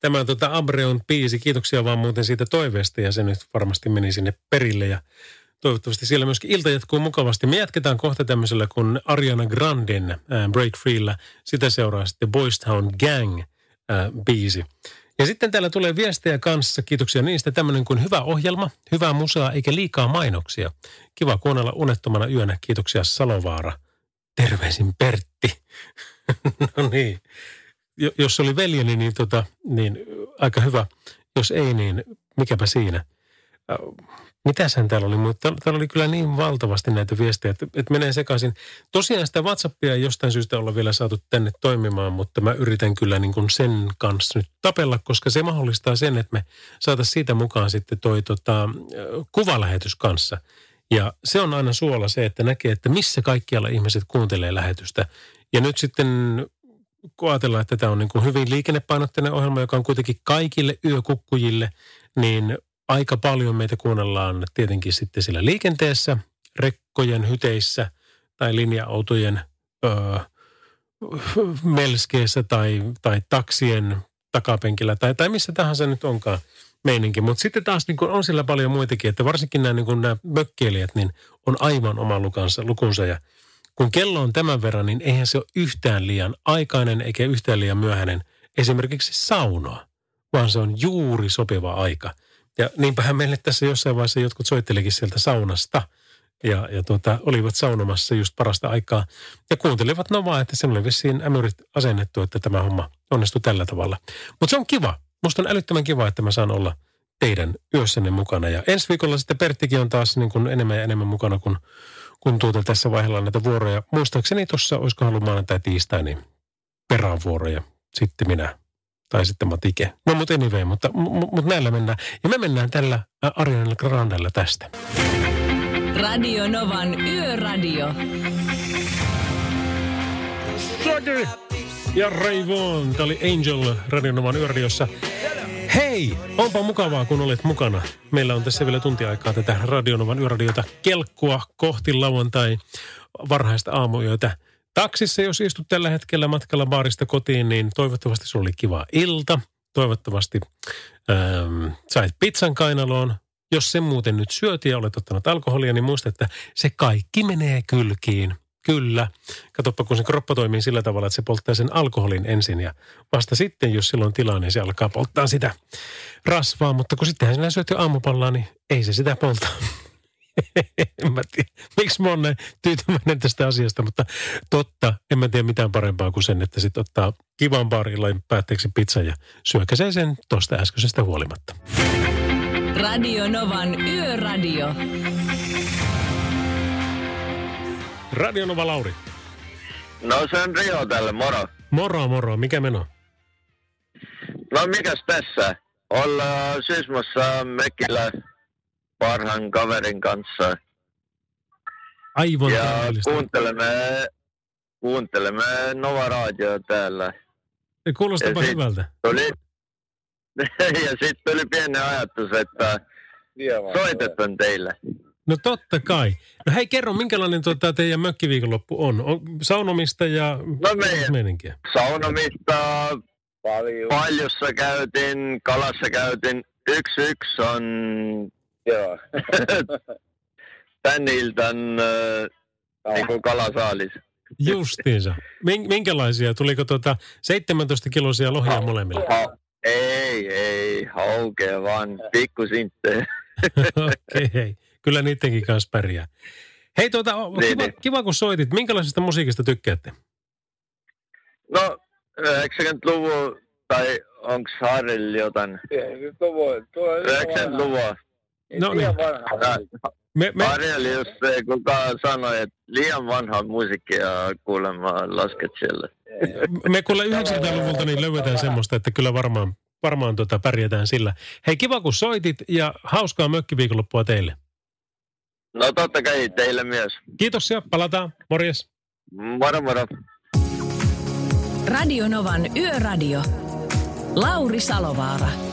tämä tota Abreon biisi. Kiitoksia vaan muuten siitä toiveesta ja se nyt varmasti meni sinne perille ja toivottavasti siellä myöskin ilta jatkuu mukavasti. Me jatketaan kohta tämmöisellä kuin Ariana Granden äh, Break Freellä. Sitä seuraa sitten Boys Town Gang äh, biisi. Ja sitten täällä tulee viestejä kanssa, kiitoksia niistä, tämmöinen kuin hyvä ohjelma, hyvää musaa eikä liikaa mainoksia. Kiva kuunnella unettomana yönä, kiitoksia Salovaara. Terveisin Pertti. no niin. Jo- Jos oli veljeni, niin, tota, niin aika hyvä. Jos ei, niin mikäpä siinä. Äh, Mitäshän täällä oli, mutta täällä oli kyllä niin valtavasti näitä viestejä, että, että menee sekaisin. Tosiaan sitä WhatsAppia ei jostain syystä olla vielä saatu tänne toimimaan, mutta mä yritän kyllä niin kuin sen kanssa nyt tapella, koska se mahdollistaa sen, että me saataisiin siitä mukaan sitten toi tota, äh, kuvalähetys kanssa. Ja se on aina suola se, että näkee, että missä kaikkialla ihmiset kuuntelee lähetystä. Ja nyt sitten kun ajatellaan, että tämä on niin kuin hyvin liikennepainotteinen ohjelma, joka on kuitenkin kaikille yökukkujille, niin aika paljon meitä kuunnellaan tietenkin sitten siellä liikenteessä, rekkojen hyteissä tai linja-autojen öö, melskeessä tai, tai taksien takapenkillä tai, tai missä tahansa nyt onkaan meininki. Mutta sitten taas niin kun on sillä paljon muitakin, että varsinkin nämä, niin kun nämä mökkeilijät niin on aivan oma lukansa, lukunsa ja kun kello on tämän verran, niin eihän se ole yhtään liian aikainen eikä yhtään liian myöhäinen esimerkiksi saunoa, vaan se on juuri sopiva aika. Ja niinpähän meille tässä jossain vaiheessa jotkut soittelikin sieltä saunasta ja, ja tuota, olivat saunomassa just parasta aikaa ja kuuntelivat Novaa, että sen oli vissiin ämyrit asennettu, että tämä homma onnistui tällä tavalla. Mutta se on kiva. Musta on älyttömän kiva, että mä saan olla teidän yössänne mukana. Ja ensi viikolla sitten Perttikin on taas niin kuin enemmän ja enemmän mukana, kun, kun tuota tässä vaiheella näitä vuoroja. Muistaakseni tuossa, olisiko ollut maanantai tiistai, niin perään vuoroja. Sitten minä tai sitten Matike. No mutta anyway, mutta, mutta, mutta näillä mennään. Ja me mennään tällä Ariana Grandella tästä.
Radio Novan Yöradio.
Shaggy ja Vaughan. Tämä oli Angel Radionovan yöradiossa. Hei, onpa mukavaa, kun olet mukana. Meillä on tässä vielä tunti aikaa tätä Radionovan yöradiota kelkkua kohti lauantai varhaista aamuyötä. Taksissa, jos istut tällä hetkellä matkalla baarista kotiin, niin toivottavasti sulla oli kiva ilta. Toivottavasti ähm, sait pizzan kainaloon. Jos sen muuten nyt syöt ja olet ottanut alkoholia, niin muista, että se kaikki menee kylkiin. Kyllä. Katoppa, kun se kroppa toimii sillä tavalla, että se polttaa sen alkoholin ensin ja vasta sitten, jos sillä on tilaa, niin se alkaa polttaa sitä rasvaa. Mutta kun sittenhän sinä syöt jo aamupallaa, niin ei se sitä polta. en mä tiedä, miksi mä oon näin tyytyväinen tästä asiasta, mutta totta, en mä tiedä mitään parempaa kuin sen, että sitten ottaa kivan baarilla päätteeksi pizza ja syökäsee sen tuosta äskeisestä huolimatta.
Radio Novan Yöradio.
Radio Nova Lauri.
No se on Rio tälle, moro.
Moro, moro. Mikä meno?
No mikäs tässä? Ollaan Sysmassa Mekillä parhaan kaverin kanssa.
Aivan
Ja
täydellistä.
kuuntelemme kuuntelemme Nova Radio täällä.
Kuulostapa
Ja sit
hyvältä.
Tuli, ja sitten tuli pieni ajatus, että soitetaan teille.
No totta kai. No hei, kerro, minkälainen tuota, teidän mökkiviikonloppu on? on saunomista ja
No meidän
meininkiä?
saunomista, Paljon. paljussa käytin, kalassa käytin. Yksi yksi on joo. tän iltan äh, niin kuin kalasaalis.
Justiinsa. Min- minkälaisia? Tuliko tuota 17 kilosia lohia molemmille?
Ha, ei, ei, haukea vaan pikku sintte.
Okei, okay. kyllä niidenkin kanssa pärjää. Hei, tuota,
Niin,
kiva,
niin.
kiva, kun soitit. Minkälaisesta musiikista tykkäätte?
No, 90-luvun, tai onko Harrilla jotain? 90-luvun.
No niin. Me, me...
Just se, kuka sanoi, että liian vanha musiikkia kuulemma lasket siellä.
Me kuule 90-luvulta niin löydetään semmoista, että kyllä varmaan, varmaan tota pärjätään sillä. Hei, kiva kun soitit ja hauskaa mökkiviikonloppua teille.
No totta kai teille myös.
Kiitos ja palataan. Morjes.
Moro moro.
Radio Novan Yöradio. Lauri Salovaara.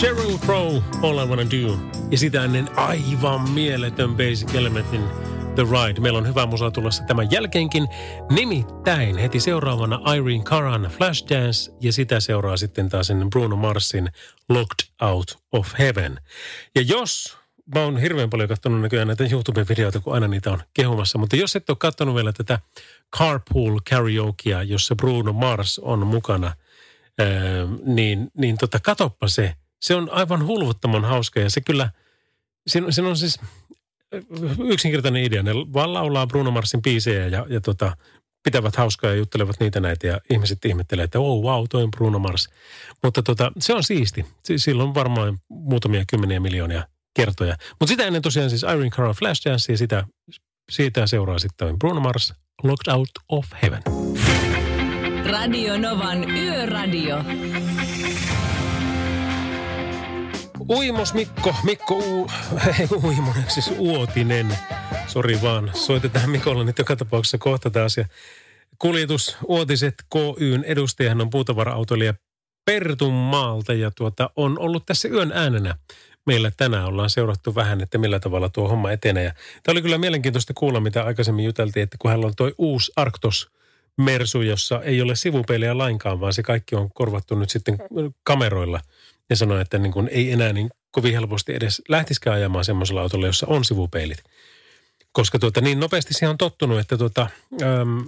Sheryl Crow, All I Wanna Do. Ja sitä ennen aivan mieletön Basic Elementin The Ride. Meillä on hyvä musa tulossa tämän jälkeenkin. Nimittäin heti seuraavana Irene Karan Flashdance ja sitä seuraa sitten taas Bruno Marsin Locked Out of Heaven. Ja jos, mä oon hirveän paljon katsonut näköjään näitä YouTube-videoita, kun aina niitä on kehumassa, mutta jos et ole katsonut vielä tätä Carpool Karaokea, jossa Bruno Mars on mukana, niin, niin tota, katoppa se. Se on aivan hulvuttoman hauska ja se kyllä, siinä, siinä on siis yksinkertainen idea. Ne vaan laulaa Bruno Marsin biisejä ja, ja tota, pitävät hauskaa ja juttelevat niitä näitä ja ihmiset ihmettelee, että oh wow, toi on Bruno Mars. Mutta tota, se on siisti. Si- Sillä on varmaan muutamia kymmeniä miljoonia kertoja. Mutta sitä ennen tosiaan siis Irene Cara Flashdance ja sitä, siitä seuraa sitten Bruno Mars Locked Out of Heaven.
Radio Novan Yöradio.
Uimos Mikko, Mikko U, ei Uimonen, siis Uotinen. Sori vaan, soitetaan Mikolle nyt joka tapauksessa kohta taas. Ja kuljetus Uotiset KYn edustajahan on puutavara-autoilija Pertun maalta ja tuota, on ollut tässä yön äänenä. Meillä tänään ollaan seurattu vähän, että millä tavalla tuo homma etenee. Ja tämä oli kyllä mielenkiintoista kuulla, mitä aikaisemmin juteltiin, että kun hänellä on tuo uusi Arctos Mersu, jossa ei ole sivupeiliä lainkaan, vaan se kaikki on korvattu nyt sitten kameroilla. Ja sanoi, että niin kuin ei enää niin kovin helposti edes lähtisikään ajamaan semmoisella autolla, jossa on sivupeilit. Koska tuota, niin nopeasti siihen on tottunut, että tuota, äm,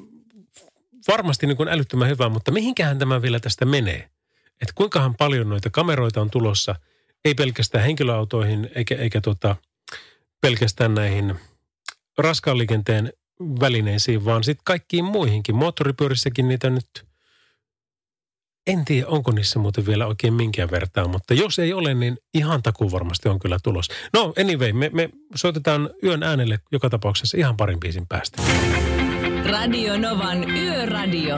varmasti niin kuin älyttömän hyvä, mutta mihinkähän tämä vielä tästä menee? Että kuinkahan paljon noita kameroita on tulossa, ei pelkästään henkilöautoihin eikä, eikä tuota, pelkästään näihin raskaan liikenteen välineisiin, vaan sitten kaikkiin muihinkin. Moottoripyörissäkin niitä nyt, en tiedä onko niissä muuten vielä oikein minkään vertaa, mutta jos ei ole, niin ihan takuu varmasti on kyllä tulos. No anyway, me, me soitetaan yön äänelle joka tapauksessa ihan parin biisin päästä.
Radio Novan Yöradio.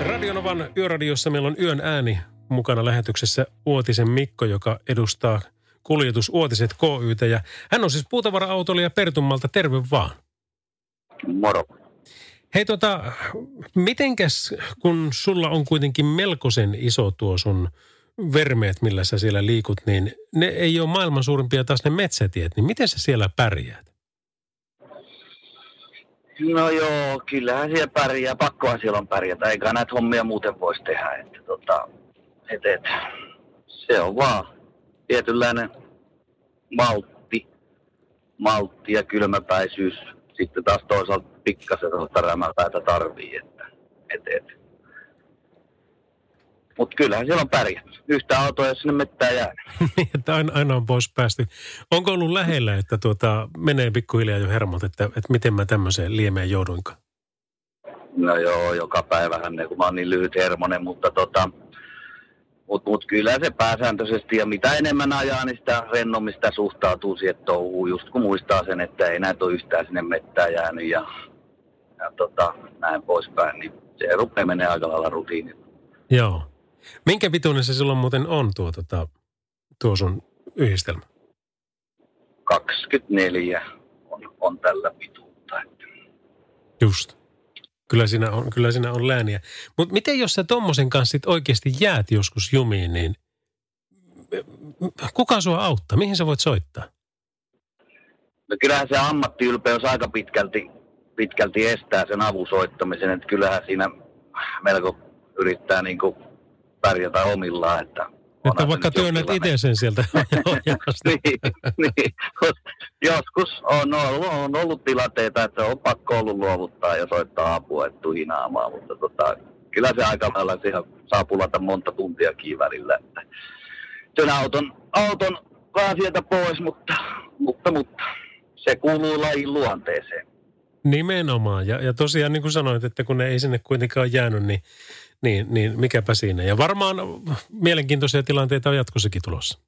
Radionovan yöradiossa meillä on yön ääni mukana lähetyksessä Uotisen Mikko, joka edustaa kuljetus Uotiset KYtä. Ja hän on siis puutavara-autolija Pertummalta. Terve vaan.
Moro.
Hei tota, mitenkäs kun sulla on kuitenkin melkoisen iso tuo sun vermeet, millä sä siellä liikut, niin ne ei ole maailman suurimpia taas ne metsätiet, niin miten sä siellä pärjäät?
No joo, kyllähän siellä pärjää, pakkohan siellä on pärjätä, eikä näitä hommia muuten voisi tehdä. Että tota, et, et, se on vaan tietynlainen maltti, maltti ja kylmäpäisyys. Sitten taas toisaalta pikkasen tuota rämäpäätä tarvii, että et, et. Mutta kyllähän siellä on pärjätty. Yhtä autoa, jos sinne mettään jää.
Niin, että aina, aina on pois päästy. Onko ollut lähellä, että tuota, menee pikkuhiljaa jo hermot, että, että miten mä tämmöiseen liemeen jouduinkaan?
No joo, joka päivähän ne, kun mä oon niin lyhyt hermonen, mutta tota, mut, mut kyllä se pääsääntöisesti, ja mitä enemmän ajaa, niin sitä rennommin sitä suhtautuu siihen touhuun, just kun muistaa sen, että ei näitä ole yhtään sinne mettään jäänyt ja, ja tota, näin poispäin, niin se rupeaa menee aika lailla rutiinilla.
Joo. Minkä pituinen se silloin muuten on tuo, tota, tuo sun yhdistelmä?
24 on, on tällä pituutta.
Just. Kyllä siinä on, kyllä siinä on lääniä. Mutta miten jos sä tommosen kanssa sit oikeasti jäät joskus jumiin, niin kuka sua auttaa? Mihin sä voit soittaa?
No kyllähän se ammattiylpeys aika pitkälti, pitkälti estää sen avun soittamisen, että kyllähän siinä melko yrittää niin pärjätä omillaan, että
että vaikka työnnät itse sen sieltä
niin, niin, joskus on ollut, on ollut tilanteita, että on pakko ollut luovuttaa ja soittaa apua, että tuhinaamaan, mutta tota, kyllä se aika lailla siihen saa pulata monta tuntia välillä. Että sen auton, auton vaan sieltä pois, mutta, mutta, mutta se kuuluu lajin luonteeseen.
Nimenomaan. Ja, ja tosiaan niin kuin sanoit, että kun ne ei sinne kuitenkaan jäänyt, niin niin, niin mikäpä siinä. Ja varmaan mielenkiintoisia tilanteita on jatkossakin tulossa.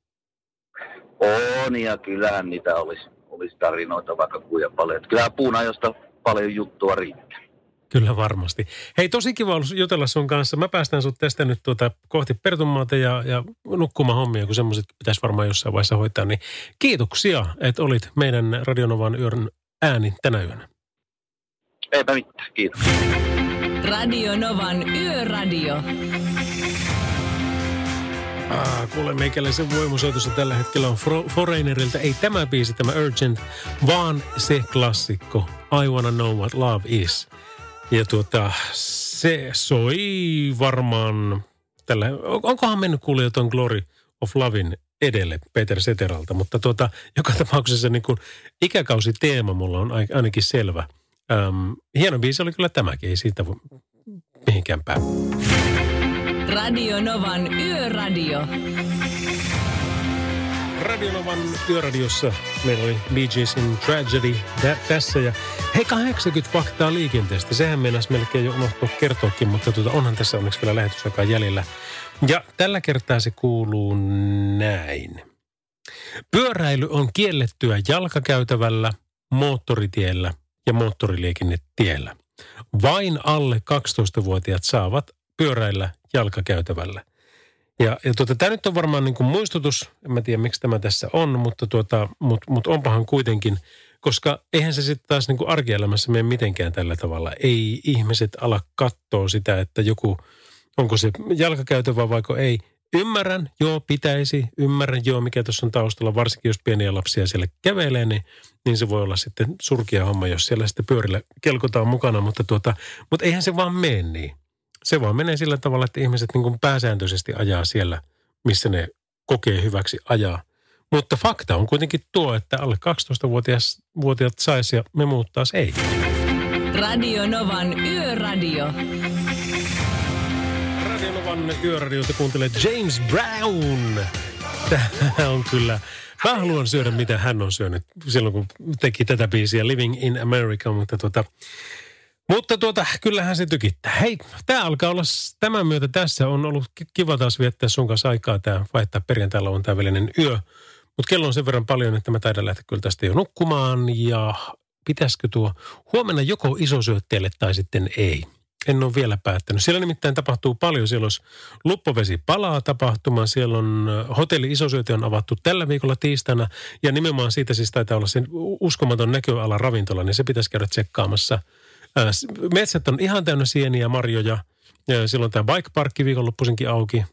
On ja kyllähän niitä olisi, olisi tarinoita vaikka kuinka paljon. Kyllähän josta paljon juttua riittää.
Kyllä varmasti. Hei, tosi kiva ollut jutella sun kanssa. Mä päästän sut tästä nyt tuota kohti Pertunmaata ja, ja nukkumaan hommia, kun semmoiset pitäisi varmaan jossain vaiheessa hoitaa. Niin kiitoksia, että olit meidän Radionovan yön ääni tänä yönä.
Eipä mitään, kiitos.
Radio Novan Yöradio.
Ah, kuule meikäläisen voimusoitossa tällä hetkellä on Foreignerilta. Ei tämä biisi, tämä Urgent, vaan se klassikko I Wanna Know What Love Is. Ja tuota, se soi varmaan tällä, onkohan mennyt kuulijoita tuon Glory of Lovin edelle Peter Seteralta, mutta tuota, joka tapauksessa niin kuin ikäkausiteema mulla on ainakin selvä – Öm, hieno biisi oli kyllä tämäkin, ei siitä voi mihinkään päin.
Radio Novan Yöradio.
Radio Novan Yöradiossa meillä oli Bee Geesin Tragedy tä- tässä. Ja hei, 80 faktaa liikenteestä. Sehän meinasi melkein jo unohtua kertoakin, mutta tuota, onhan tässä onneksi vielä lähetysaikaa jäljellä. Ja tällä kertaa se kuuluu näin. Pyöräily on kiellettyä jalkakäytävällä, moottoritiellä – ja moottoriliikennetiellä. Vain alle 12-vuotiaat saavat pyöräillä jalkakäytävällä. Ja, ja tuota, tämä nyt on varmaan niin kuin muistutus, en mä tiedä miksi tämä tässä on, mutta tuota, mut, mut onpahan kuitenkin, koska eihän se sitten taas niin kuin arkielämässä mene mitenkään tällä tavalla. Ei ihmiset ala katsoa sitä, että joku, onko se jalkakäytävä vaiko ei. Ymmärrän, joo, pitäisi. Ymmärrän, joo, mikä tuossa on taustalla. Varsinkin jos pieniä lapsia siellä kävelee, niin, niin se voi olla sitten surkia homma, jos siellä sitten pyörillä kelkotaan mukana. Mutta, tuota, mutta eihän se vaan mene niin. Se vaan menee sillä tavalla, että ihmiset niin kuin pääsääntöisesti ajaa siellä, missä ne kokee hyväksi ajaa. Mutta fakta on kuitenkin tuo, että alle 12-vuotiaat saisi ja me muut taas ei.
Radio Novan Yöradio.
Novan yöradiota kuuntelee James Brown. Tämä on kyllä... Mä haluan syödä, mitä hän on syönyt silloin, kun teki tätä biisiä Living in America, mutta tuota... Mutta tuota, kyllähän se tykittää. Hei, tämä alkaa olla tämän myötä tässä. On ollut kiva taas viettää sun kanssa aikaa tämä vaihtaa perjantailla on tämä välinen yö. Mutta kello on sen verran paljon, että mä taidan lähteä kyllä tästä jo nukkumaan. Ja pitäisikö tuo huomenna joko isosyötteelle tai sitten ei. En ole vielä päättänyt. Siellä nimittäin tapahtuu paljon. Siellä olisi Luppovesi palaa tapahtuma. Siellä on hotelli Isosyöti on avattu tällä viikolla tiistaina. Ja nimenomaan siitä siis taitaa olla sen uskomaton näköala ravintola, niin se pitäisi käydä tsekkaamassa. Metsät on ihan täynnä sieniä ja marjoja. Silloin tämä bike parkki viikonloppuisinkin auki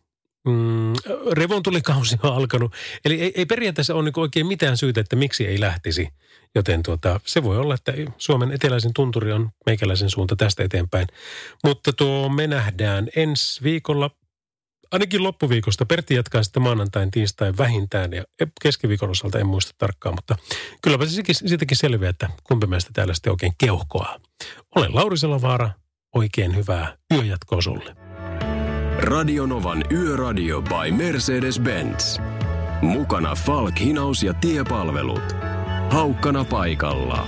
mm, revontulikausi on alkanut. Eli ei, ei periaatteessa ole niin oikein mitään syytä, että miksi ei lähtisi. Joten tuota, se voi olla, että Suomen eteläisen tunturi on meikäläisen suunta tästä eteenpäin. Mutta tuo me nähdään ensi viikolla, ainakin loppuviikosta. Pertti jatkaa sitten maanantain, tiistain vähintään ja keskiviikon osalta en muista tarkkaan, mutta kylläpä se siitäkin selviää, että kumpi meistä täällä sitten oikein keuhkoaa. Olen Lauri Salovaara, oikein hyvää yöjatkoa sulle.
Radionovan Yöradio by Mercedes-Benz. Mukana Falk, hinaus ja tiepalvelut. Haukkana paikalla.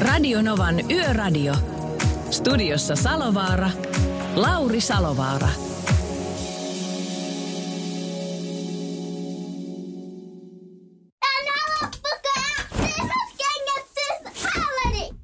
Radionovan Yöradio. Studiossa Salovaara. Lauri Salovaara.